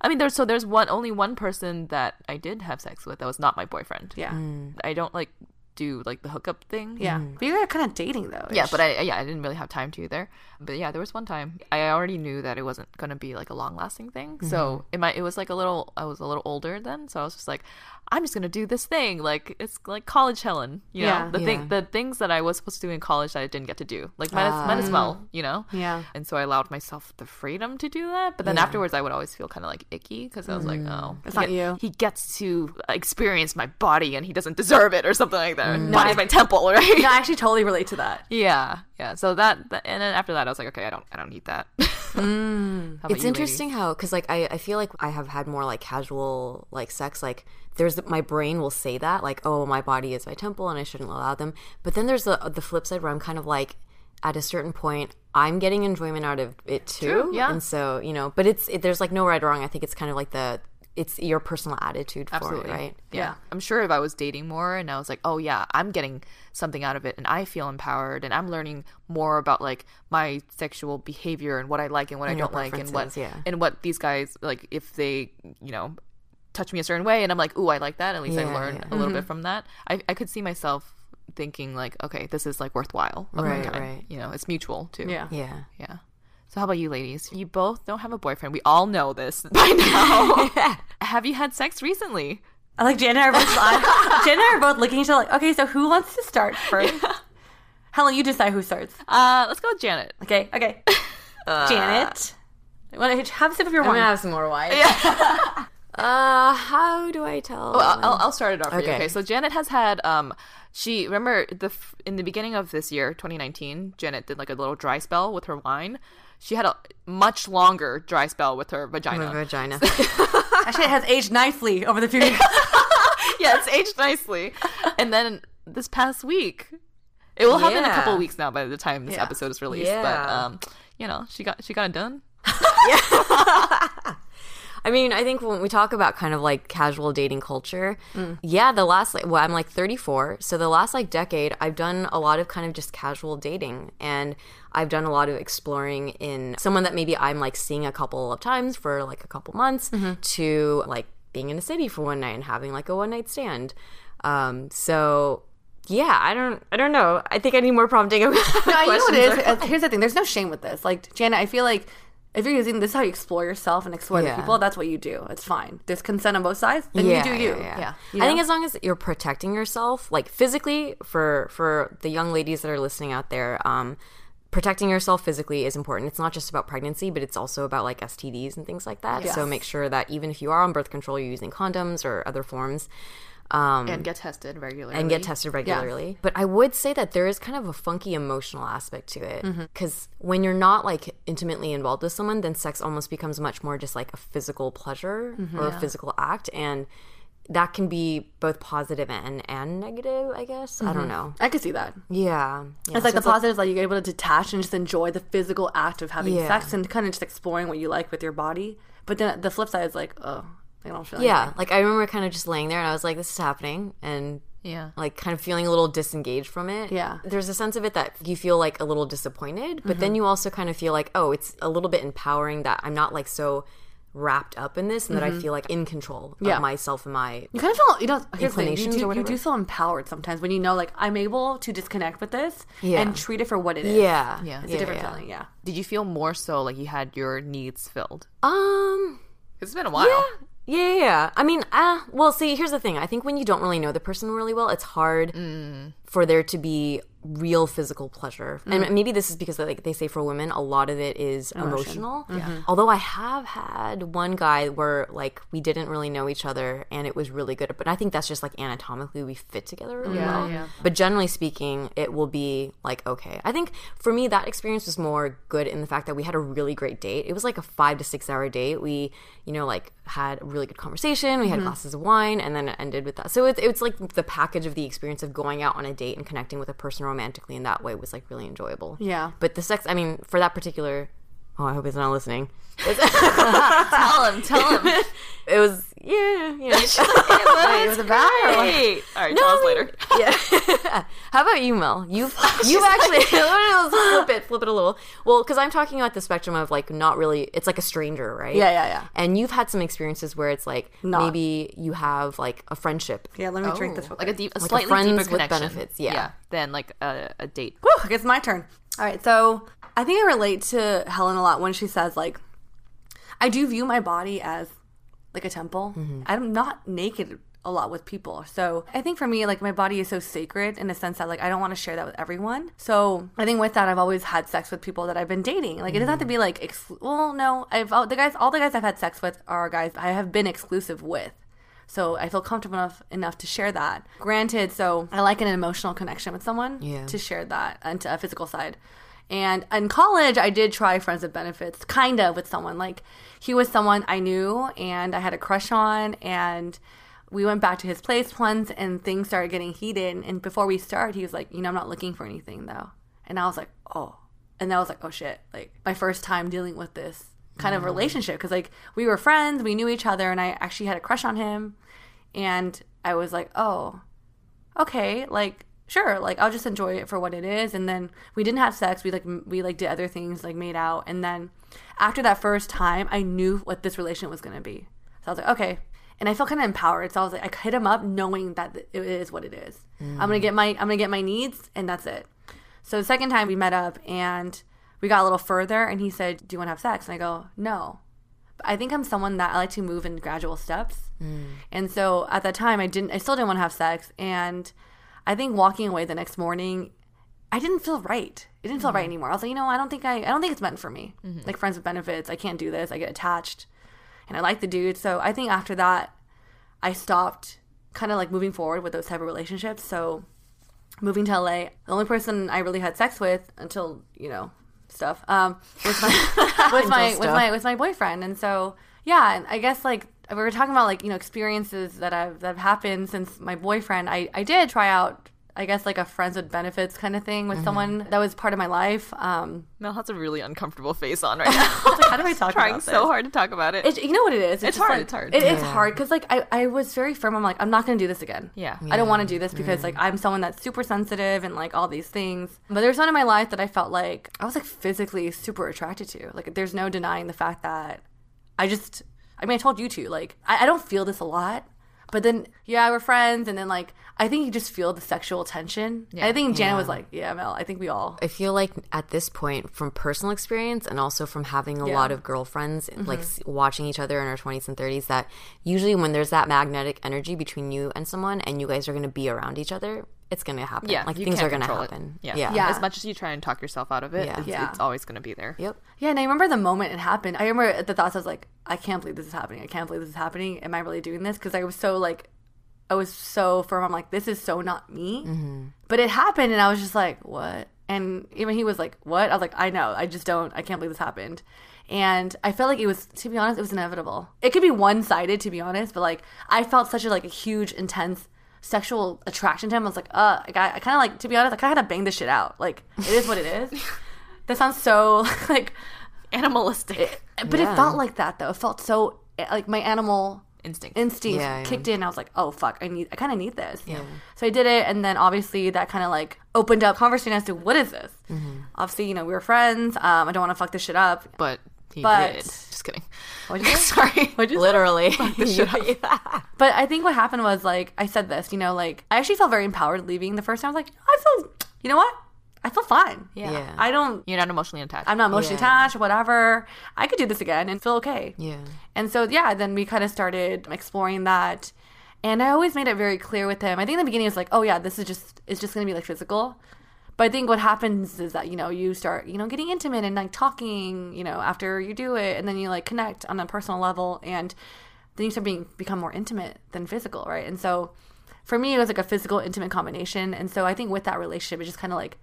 I mean, there's so there's one only one person that I did have sex with that was not my boyfriend. Yeah. Mm. I don't like do like the hookup thing. Yeah. Mm-hmm. But you're kind of dating though. Yeah, but I yeah I didn't really have time to either. But yeah, there was one time I already knew that it wasn't gonna be like a long lasting thing. So mm-hmm. it might it was like a little I was a little older then, so I was just like, I'm just gonna do this thing. Like it's like college Helen, you know Yeah. the thing the things that I was supposed to do in college that I didn't get to do. Like might as, ah. might as well, you know. Yeah. And so I allowed myself the freedom to do that. But then afterwards, I would always feel kind of like icky because I was like, mm. oh, It's not get- you. He gets to uh, experience my body and he doesn't deserve it or something like that. Yeah, body's my temple, right? No, I actually totally relate to that. Yeah, yeah. So that, that, and then after that, I was like, okay, I don't, I don't need that. Mm. It's you, interesting how, because like I, I feel like I have had more like casual like sex. Like there's my brain will say that like, oh, my body is my temple and I shouldn't allow them. But then there's the the flip side where I'm kind of like, at a certain point, I'm getting enjoyment out of it too. True, yeah. And so you know, but it's it, there's like no right or wrong. I think it's kind of like the it's your personal attitude for Absolutely. it, right? Yeah. I'm sure if I was dating more and I was like, oh yeah, I'm getting something out of it and I feel empowered and I'm learning more about like my sexual behavior and what I like and what I And your don't like and what yeah. and what these guys like if they, you know, touch me a certain way and I'm like, ooh, I like that. At least I Yeah, learned yeah. a little mm-hmm. bit from that. I, I could see myself thinking like, okay, this is like worthwhile of Right, my time. right. You know, it's mutual too. Yeah. Yeah. Yeah. So how about you ladies? You both don't have a boyfriend. We all know this by now. have you had sex recently? I like Jan and I are both, I- Jan and I are both looking at each other like, okay, so who wants to start first? Helen, you decide who starts. Uh, let's go with Janet. Okay, okay. Janet. Want to have a sip of your I'm wine? gonna have some more wine. Yeah. uh, how do I tell? Well, I'll, I'll start it off. For you. Okay. Okay, so Janet has had um, she remember the in the beginning of this year, 2019, Janet did like a little dry spell with her wine. She had a much longer dry spell with her vagina. my vagina. Actually, it has aged nicely over the few years. yeah, it's aged nicely. and then this past week, it will have been a couple Yeah. weeks now by the time this Yeah. episode is released. But um, you know, she got she got it done. yeah. I mean, I think when we talk about kind of like casual dating culture, yeah, the last like well, I'm like 34, so the last like decade, I've done a lot of kind of just casual dating, and I've done a lot of exploring in someone that maybe I'm like seeing a couple of times for like a couple months to like being in a city for one night and having like a one night stand. Um, so yeah, I don't, I don't know. I think I need more prompting. No, you know what it is? Here's the thing. There's no shame with this. Like, Janet, I feel like if you're using this is how you explore yourself and explore Yeah. the people, that's what you do. It's fine. There's consent on both sides. Then you do you. Yeah. You I think as long as you're protecting yourself, like physically, for for the young ladies that are listening out there, um, protecting yourself physically is important. It's not just about pregnancy, but it's also about like STDs and things like that. So make sure that even if you are on birth control, you're using condoms or other forms. Um, And get tested regularly. and get tested regularly. But I would say that there is kind of a funky emotional aspect to it Mm-hmm. because when you're not like intimately involved with someone, then sex almost becomes much more just like a physical pleasure Mm-hmm. or a physical act, and that can be both positive and and negative. I guess I don't know. I could see that. Yeah, yeah. Mm-hmm. It's like So the positives, like you're able to detach and just enjoy the physical act of having Yeah. sex and kind of just exploring what you like with your body. But then the flip side is like, oh, I don't feel yeah. anything. Like I remember kind of just laying there and I was like, this is happening, and Yeah. like kind of feeling a little disengaged from it. Yeah. There's a sense of it that you feel like a little disappointed, but Mm-hmm. then you also kind of feel like, oh, it's a little bit empowering that I'm not like so wrapped up in this and that I feel like in control Mm-hmm. Yeah. of myself and my You kind of feel, you know, here's the thing, you do, or you do feel empowered sometimes when you know, like, I'm able to disconnect with this Yeah. and treat it for what it is. yeah Yeah. It's yeah, a different yeah. feeling, yeah. Did you feel more so like you had your needs filled? um it's been a while. Yeah, yeah, yeah. I mean, uh, well, see, here's the thing. I think when you don't really know the person really well, it's hard Mm. For there to be real physical pleasure. Mm. And maybe this is because, like they say, for women, a lot of it is emotional. Mm-hmm. Although I have had one guy where like we didn't really know each other, and it was really good. But I think that's just like anatomically we fit together really Yeah, well. yeah. But generally speaking, it will be like okay. I think for me that experience was more good in the fact that we had a really great date. It was like a five to six hour date. We, you know, like had a really good conversation. We had Mm-hmm. glasses of wine, and then it ended with that. So it's it's like the package of the experience of going out on a date and connecting with a person romantically in that way was like really enjoyable. Yeah. But the sex, I mean, for that particular. Oh, I hope he's not listening. Tell him, tell him. It was yeah, yeah. it was about. All right, tell us later. yeah. How about you, Mel? You've you've actually let's flip it, flip it a little. Well, because I'm talking about the spectrum of like not really. It's like a stranger, right? Yeah, yeah, yeah. And you've had some experiences where it's like Not. maybe you have like a friendship. Yeah, let me drink this oh, real like a deep, a Like a slightly friends deeper with benefits, yeah. than like a, a date. Whew, I guess my turn. All right, so I think I relate to Helen a lot when she says like, I do view my body as like a temple. Mm-hmm. I'm not naked a lot with people, so I think for me, like my body is so sacred in the sense that like I don't want to share that with everyone. So I think with that, I've always had sex with people that I've been dating. Like it doesn't have to mm-hmm. be like, ex- well, no, I've all the guys, all the guys I've had sex with are guys I have been exclusive with. So I feel comfortable enough enough to share that. Granted, so I like an emotional connection with someone Yeah. to share that and to a physical side. And in college, I did try friends with benefits, kind of with someone. Like he was someone I knew and I had a crush on, and we went back to his place once, and things started getting heated. And before we started, he was like, "You know, I'm not looking for anything though," and I was like, "Oh," and I was like, "Oh shit!" Like my first time dealing with this kind of mm. relationship because like we were friends, we knew each other, and I actually had a crush on him, and I was like, "Oh." okay, like sure, like I'll just enjoy it for what it is. And then we didn't have sex. We like we like did other things, like made out. And then after that first time, I knew what this relationship was gonna be. So I was like, okay. And I felt kind of empowered. So I was like, I hit him up knowing that it is what it is. I'm gonna mm. get my I'm gonna get my needs, and that's it. So the second time we met up and we got a little further, and he said, "Do you want to have sex?" And I go, "No." But I think I'm someone that I like to move in gradual steps. Mm. And so at that time, I didn't. I still didn't want to have sex, and I think walking away the next morning, I didn't feel right. It didn't feel right anymore. I was like, you know, I don't think I, I don't think it's meant for me. Like friends with benefits, I can't do this. I get attached, and I like the dude. So I think after that, I stopped kind of like moving forward with those type of relationships. So moving to LA, the only person I really had sex with until you know stuff um, was my was my was my was my boyfriend, and so yeah, and I guess like we were talking about like you know experiences that have that have happened since my boyfriend. I I did try out. I guess like a friends with benefits kind of thing with someone that was part of my life. Um, Mel has a really uncomfortable face on right now. how do I talk Trying about so this? hard to talk about it. It, you know what it is? It's just hard, like- it's hard. It is hard because like I, I was very firm. I'm like I'm not gonna do this again. Yeah. I don't want to do this because like I'm someone that's super sensitive and like all these things. But there's one in my life that I felt like I was like physically super attracted to. Like there's no denying the fact that I just. I mean, I told you too. Like I, I don't feel this a lot. But then, yeah, we're friends, and then like I think you just feel the sexual tension. Yeah. I think Janet was like, "Yeah, Mel, I think we all." I feel like at this point, from personal experience and also from having a Yeah. Mm-hmm. lot of girlfriends, like watching each other in our 20s and 30s, that usually when there's that magnetic energy between you and someone and you guys are going to be around each other, it's going to happen. yeah, like you things are going to happen. Yeah. Yeah. Yeah. As much as you try and talk yourself out of it, Yeah. it's, Yeah. it's always going to be there. Yep. Yeah, and I remember the moment it happened. I remember the thoughts. I was like, I can't believe this is happening. I can't believe this is happening. Am I really doing this? Because I was so like, I was so firm. I'm like, this is so not me. Mm-hmm. But it happened, and I was just like, what? And even he was like, what? I was like, I know. I just don't. I can't believe this happened. And I felt like it was, to be honest, it was inevitable. It could be one sided, to be honest, but like I felt such a like a huge, intense sexual attraction to him. I was like, uh, I, I kind of like, to be honest, I kind of had to bang this shit out. Like it is what it is. that sounds so like Animalistic but it felt like that though. It felt so like my animal instinct. instinct Yeah, yeah. kicked in. I was like, oh fuck, I need, I kind of need this. Yeah. So I did it, and then obviously that kind of like opened up conversation as to what is this. Mm-hmm. Obviously, you know, we were friends. Um, I don't want to fuck this shit up. but he But- did. Just kidding. What'd you? Sorry. Literally. But I think what happened was like I said this, you know, like I actually felt very empowered leaving the first time. I was like, I feel, you know what? I feel fine. Yeah. Yeah. I don't. You're not emotionally attached. I'm not emotionally Yeah. attached. Whatever. I could do this again and feel okay. yeah. And so, yeah, then we kind of started exploring that. And I always made it very clear with him. I think in the beginning it was like, oh, yeah, this is just, it's just going to be like physical. But I think what happens is that, you know, you start, you know, getting intimate and like talking, you know, after you do it. And then you like connect on a personal level. And then you start being, become more intimate than physical, right? And so for me, it was like a physical, intimate combination. And so I think with that relationship, it just kind of like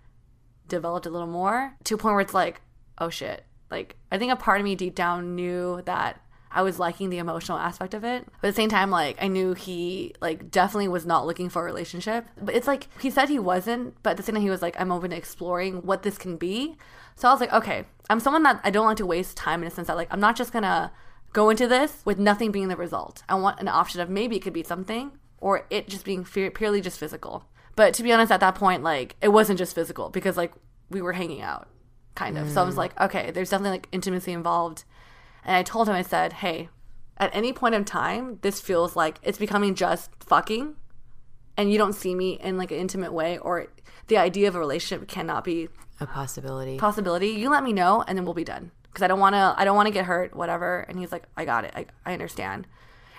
developed a little more to a point where it's like, oh shit. Like, I think a part of me deep down knew that I was liking the emotional aspect of it. But at the same time, like, I knew he, like, definitely was not looking for a relationship. But it's like, he said he wasn't, but at the same time, he was like, I'm open to exploring what this can be. So I was like, okay, I'm someone that I don't like to waste time in a sense that, like, I'm not just gonna go into this with nothing being the result. I want an option of maybe it could be something or it just being purely just physical. But to be honest, at that point, like it wasn't just physical because like we were hanging out, kind of. So I was mm. like, okay, there's definitely like intimacy involved. And I told him, I said, hey, at any point in time, this feels like it's becoming just fucking, and you don't see me in like an intimate way, or the idea of a relationship cannot be A possibility. possibility. You let me know, and then we'll be done. Because I don't want to. I don't want to get hurt. Whatever. And he's like, I got it. I, I understand.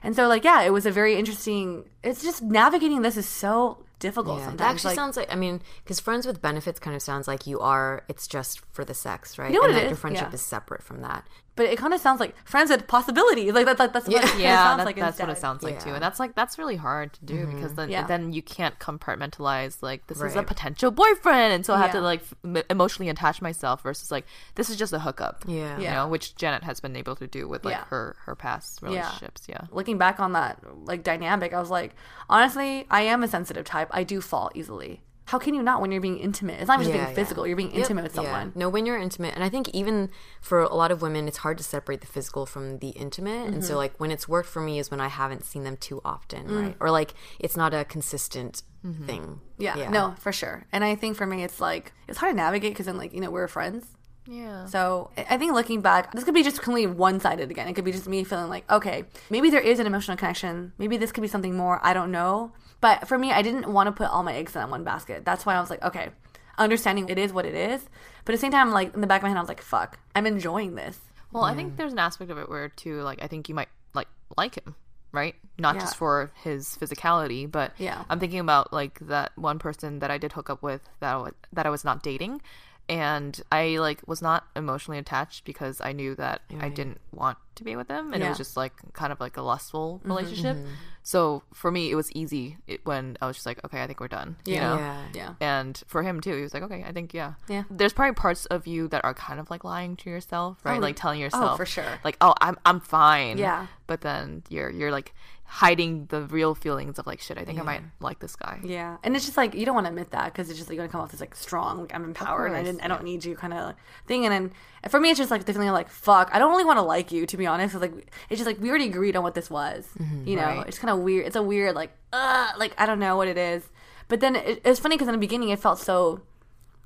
And so like yeah, it was a very interesting. It's just navigating this is so difficult. Yeah, sometimes. that actually like, sounds like I mean, because friends with benefits kind of sounds like you are. It's just for the sex, right? You know what and it that your friendship Yeah. is separate from that. But it kind of sounds like friends with possibilities. Like that, that that's what it yeah, sounds that- like. that's what it sounds like too, and that's like that's really hard to do because mm-hmm. then Yeah. then you can't compartmentalize like this is a potential boyfriend, and so I have to like f- m- emotionally attach myself versus like this is just a hookup. Yeah. you Yeah. know, which Janet has been able to do with like Yeah. her her past relationships. Yeah, Looking back on that like dynamic, I was like, honestly, I am a sensitive type. I do fall easily. How can you not when you're being intimate? It's not even just Yeah, being yeah. physical. You're being Yep, intimate with yeah. someone. No, when you're intimate, and I think even for a lot of women, it's hard to separate the physical from the intimate. And Mm-hmm. so, like, when it's worked for me is when I haven't seen them too often, Mm. right? Or like it's not a consistent Mm-hmm. thing. Yeah, no, for sure. And I think for me, it's like it's hard to navigate because then like you know we're friends. yeah. So I I think looking back, this could be just completely one sided again. It could be just me feeling like, okay, maybe there is an emotional connection. Maybe this could be something more. I don't know. But for me, I didn't want to put all my eggs in that one basket. That's why I was like, okay, understanding it is what it is. But at the same time, like in the back of my head, I was like, fuck, I'm enjoying this. Well, I think there's an aspect of it where too, like I think you might like like him, right? Not Yeah. just for his physicality, but Yeah. I'm thinking about like that one person that I did hook up with that I wa- that I was not dating, and I like was not emotionally attached because I knew that I didn't want to be with them, and it was just like kind of like a lustful mm-hmm, relationship. Mm-hmm. So for me, it was easy it, when I was just like, okay, I think we're done. You know? Yeah. Yeah. And for him too, he was like, okay, I think yeah, Yeah. There's probably parts of you that are kind of like lying to yourself, right? Oh, like telling oh, yourself, oh, for sure. like, oh, I'm I'm fine. Yeah. But then you're you're like hiding the real feelings of like, shit, I think I might like this guy. Yeah, and it's just like you don't want to admit that because it's just like, gonna come off as like strong, like I'm empowered, and I didn't, I don't need you kind of thing. And then and for me, it's just like definitely like fuck, I don't really want to like you to be honest. It's like it's just like we already agreed on what this was, you know. right. It's kind of weird. It's a weird like, uh, like I don't know what it is. But then it, it's funny because in the beginning it felt so.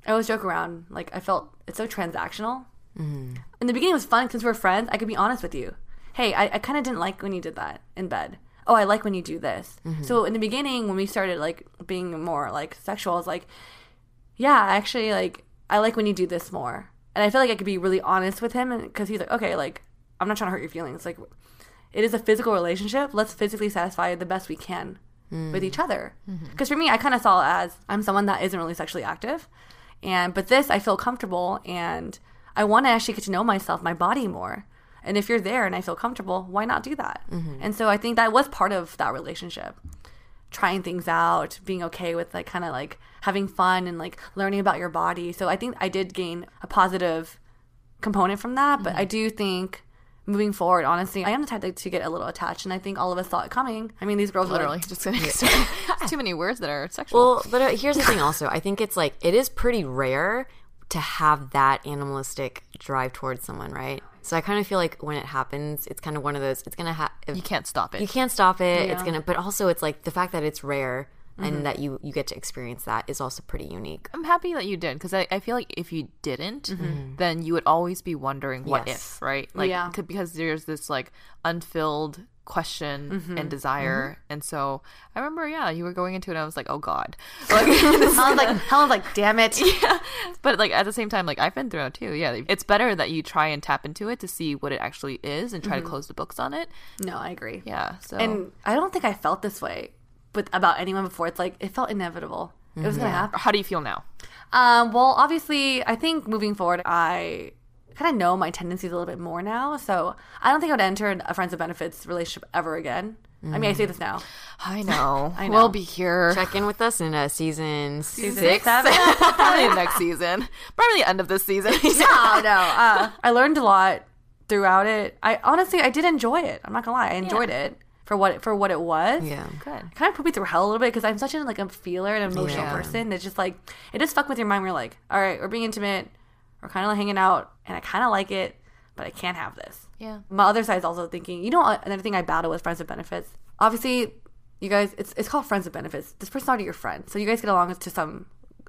I always joke around like I felt it's so transactional. In the beginning, it was fun because we're friends. I could be honest with you. Hey, I, I kind of didn't like when you did that in bed. Oh, I like when you do this. Mm-hmm. So in the beginning, when we started like being more like sexual, I was like, yeah, actually, like I like when you do this more. And I feel like I could be really honest with him because he's like, okay, like I'm not trying to hurt your feelings. Like it is a physical relationship. Let's physically satisfy the best we can with each mm-hmm. other. Mm-hmm. Because for me, I kind of saw it as I'm someone that isn't really sexually active, and but this I feel comfortable and I want to actually get to know myself, my body more. And if you're there and I feel comfortable, why not do that? And so I think that was part of that relationship trying things out, being okay with like kind of like having fun and like learning about your body. So I think I did gain a positive component from that, but I do think moving forward, honestly, I am the type to- to get a little attached, and I think all of us saw it coming. I mean, these girls Literally, like, just. It's too many words that are sexual. Well, but uh, here's the thing also. I think it's like, it is pretty rare to have that animalistic drive towards someone, right? So I kind of feel like when it happens, it's kind of one of those, it's going to have, you can't stop it. you can't stop it. It's Yeah. Mm-hmm. going to, but also it's like the fact that it's rare and that you, you get to experience that is also pretty unique. I'm happy that you did because I, I feel like if you didn't, then you would always be wondering what Yes. if, right? Like, Yeah. because there's this like unfilled question and mm-hmm. desire, mm-hmm. and so I remember, yeah, you were going into it, and I was like, oh god, like, Helen's like, Helen's like, damn it. Yeah, but like at the same time, like I've been through it too. Yeah, it's better that you try and tap into it to see what it actually is and try to mm-hmm. close the books on it. No, I agree. Yeah, so And I don't think I felt this way, but about anyone before. It's like it felt inevitable. It was gonna happen. how do you feel now? Um, well, obviously, I think moving forward, I kind of know my tendencies a little bit more now. So I don't think I would enter a friends of benefits relationship ever again. I mean, I say this now. I know. I know. We'll be here. Check in with us in uh, season, Six, six. seven. Probably next season. Probably the end of this season. no, no. Uh, I learned a lot throughout it. I honestly, I did enjoy it. I'm not gonna lie, I enjoyed it for what for what it was. Yeah. Good. Kind of put me through hell a little bit because I'm such a like a feeler and emotional Yeah. person. It's just like it just fuck with your mind. We're like, all right, we're being intimate, we're kind of like hanging out, and I kind of like it, but I can't have this. Yeah. My other side is also thinking, you know, another thing I battle with friends with benefits. Obviously, you guys, it's it's called friends with benefits. This person's already your friend, so you guys get along to some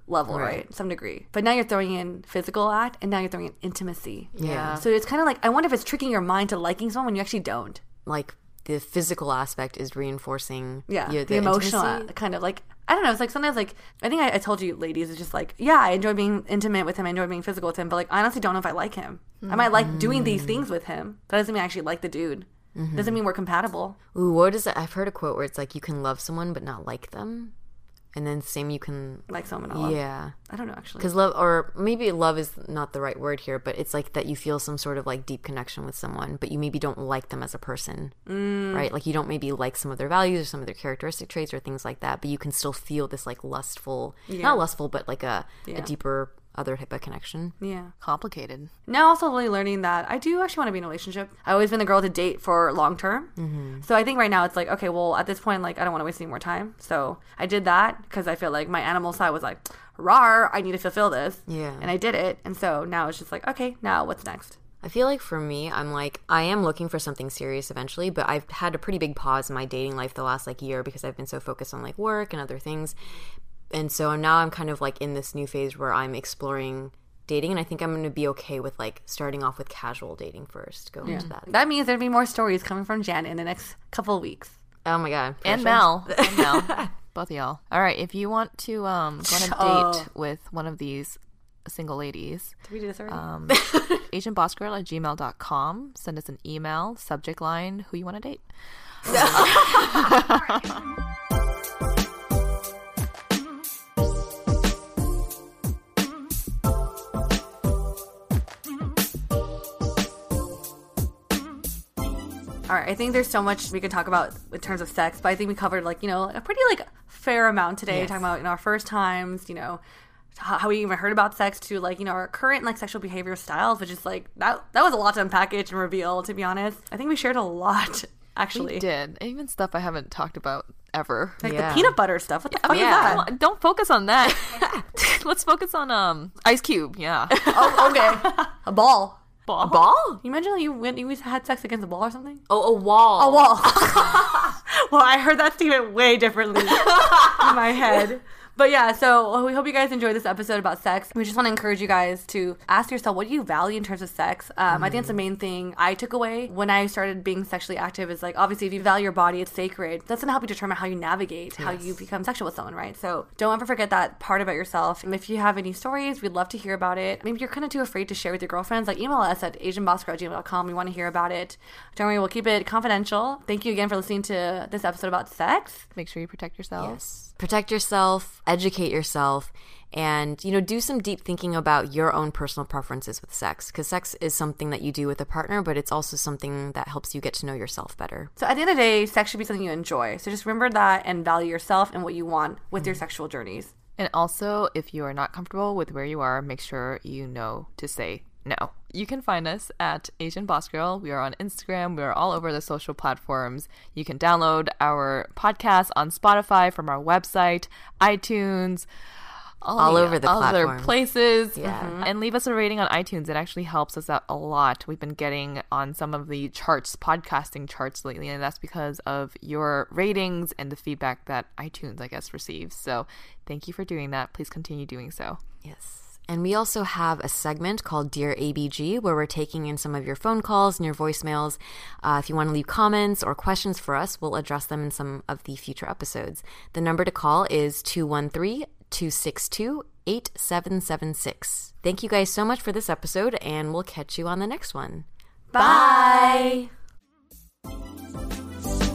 level, right? Right. Some degree. But now you're throwing in physical act, and now you're throwing in intimacy. Yeah. So it's kind of like I wonder if it's tricking your mind to liking someone when you actually don't. Like the physical aspect is reinforcing Yeah, your- the, emotional intimacy. kind of like I don't know. It's like sometimes like I think I, I told you, ladies, it's just like yeah, I enjoy being intimate with him, I enjoy being physical with him, but like I honestly don't know if I like him. I might like doing these things with him. That doesn't mean I actually like the dude. Doesn't mean we're compatible. Ooh, what is it? I've heard a quote where it's like you can love someone but not like them. And then same you can Like someone love. yeah I don't know actually. because love or maybe love is not the right word here but it's like that you feel some sort of like deep connection with someone but you maybe don't like them as a person Mm. right like you don't maybe like some of their values or some of their characteristic traits or things like that but you can still feel this like lustful not lustful but like a, a deeper other of connection Yeah. Complicated. Now, also really learning that I do actually want to be in a relationship. I've always been the girl to date for long term. Mm-hmm. So I think right now it's like, okay, well, at this point, like, I don't want to waste any more time. So I did that because I feel like my animal side was like, rar, I need to fulfill this. Yeah. And I did it. And so now it's just like, okay, now what's next? I feel like for me, I'm like, I am looking for something serious eventually, but I've had a pretty big pause in my dating life the last like year because I've been so focused on like work and other things. And so now I'm kind of like in this new phase where I'm exploring dating and I think I'm going to be okay with like starting off with casual dating first, go into that. That means there'd be more stories coming from Jan in the next couple of weeks. Oh my god. and. Mel. And Mel. Both of y'all. All right. If you want to um, go on a date Oh. with one of these single ladies, Did we do this already? um, asianbossgirl at gmail.com. Send us an email, subject line, who you want to date. All right, I think there's so much we could talk about in terms of sex, but I think we covered like you know a pretty like fair amount today, talking about you know our first times, you know how, how we even heard about sex to like you know our current like sexual behavior styles, which is like that that was a lot to unpackage and reveal. To be honest, I think we shared a lot actually. We did. Even stuff I haven't talked about ever. Like Yeah. the peanut butter stuff. What the fuck yeah. is that? Don't- Don't focus on that. Let's focus on um Ice Cube. Yeah. oh, okay. a ball. Ball. Ball? You imagine you went you had sex against a ball or something? Oh, a wall. A wall. well, I heard that statement way differently in my head. But yeah, so we hope you guys enjoyed this episode about sex. We just want to encourage you guys to ask yourself, what do you value in terms of sex? Um, I think it's the main thing I took away when I started being sexually active. Is like obviously, if you value your body, it's sacred. That's gonna help you determine how you navigate, how you become sexual with someone, right? So don't ever forget that part about yourself. And if you have any stories, we'd love to hear about it. Maybe you're kind of too afraid to share with your girlfriends. Like email us at asianbossgirl@gmail.com. We want to hear about it. Don't worry, we'll keep it confidential. Thank you again for listening to this episode about sex. Make sure you protect yourself. Yes. Protect yourself, educate yourself, and you know, do some deep thinking about your own personal preferences with sex because sex is something that you do with a partner, but it's also something that helps you get to know yourself better. So at the end of the day, sex should be something you enjoy. So just remember that and value yourself and what you want with your mm-hmm. sexual journeys. And also, if you are not comfortable with where you are, make sure you know to say no. You can find us at Asian Boss Girl. We are on Instagram. We are all over the social platforms. You can download our podcast on Spotify from our website, iTunes, All over the other platform. places. Yeah. Mhm. And leave us a rating on iTunes. It actually helps us out a lot. We've been getting on some of the charts, podcasting charts lately, and that's because of your ratings and the feedback that iTunes, I guess, receives. So thank you for doing that. Please continue doing so. Yes. And we also have a segment called Dear ABG where we're taking in some of your phone calls and your voicemails. Uh, if you want to leave comments or questions for us, we'll address them in some of the future episodes. The number to call is 213 262 8776. Thank you guys so much for this episode, and we'll catch you on the next one. Bye. Bye.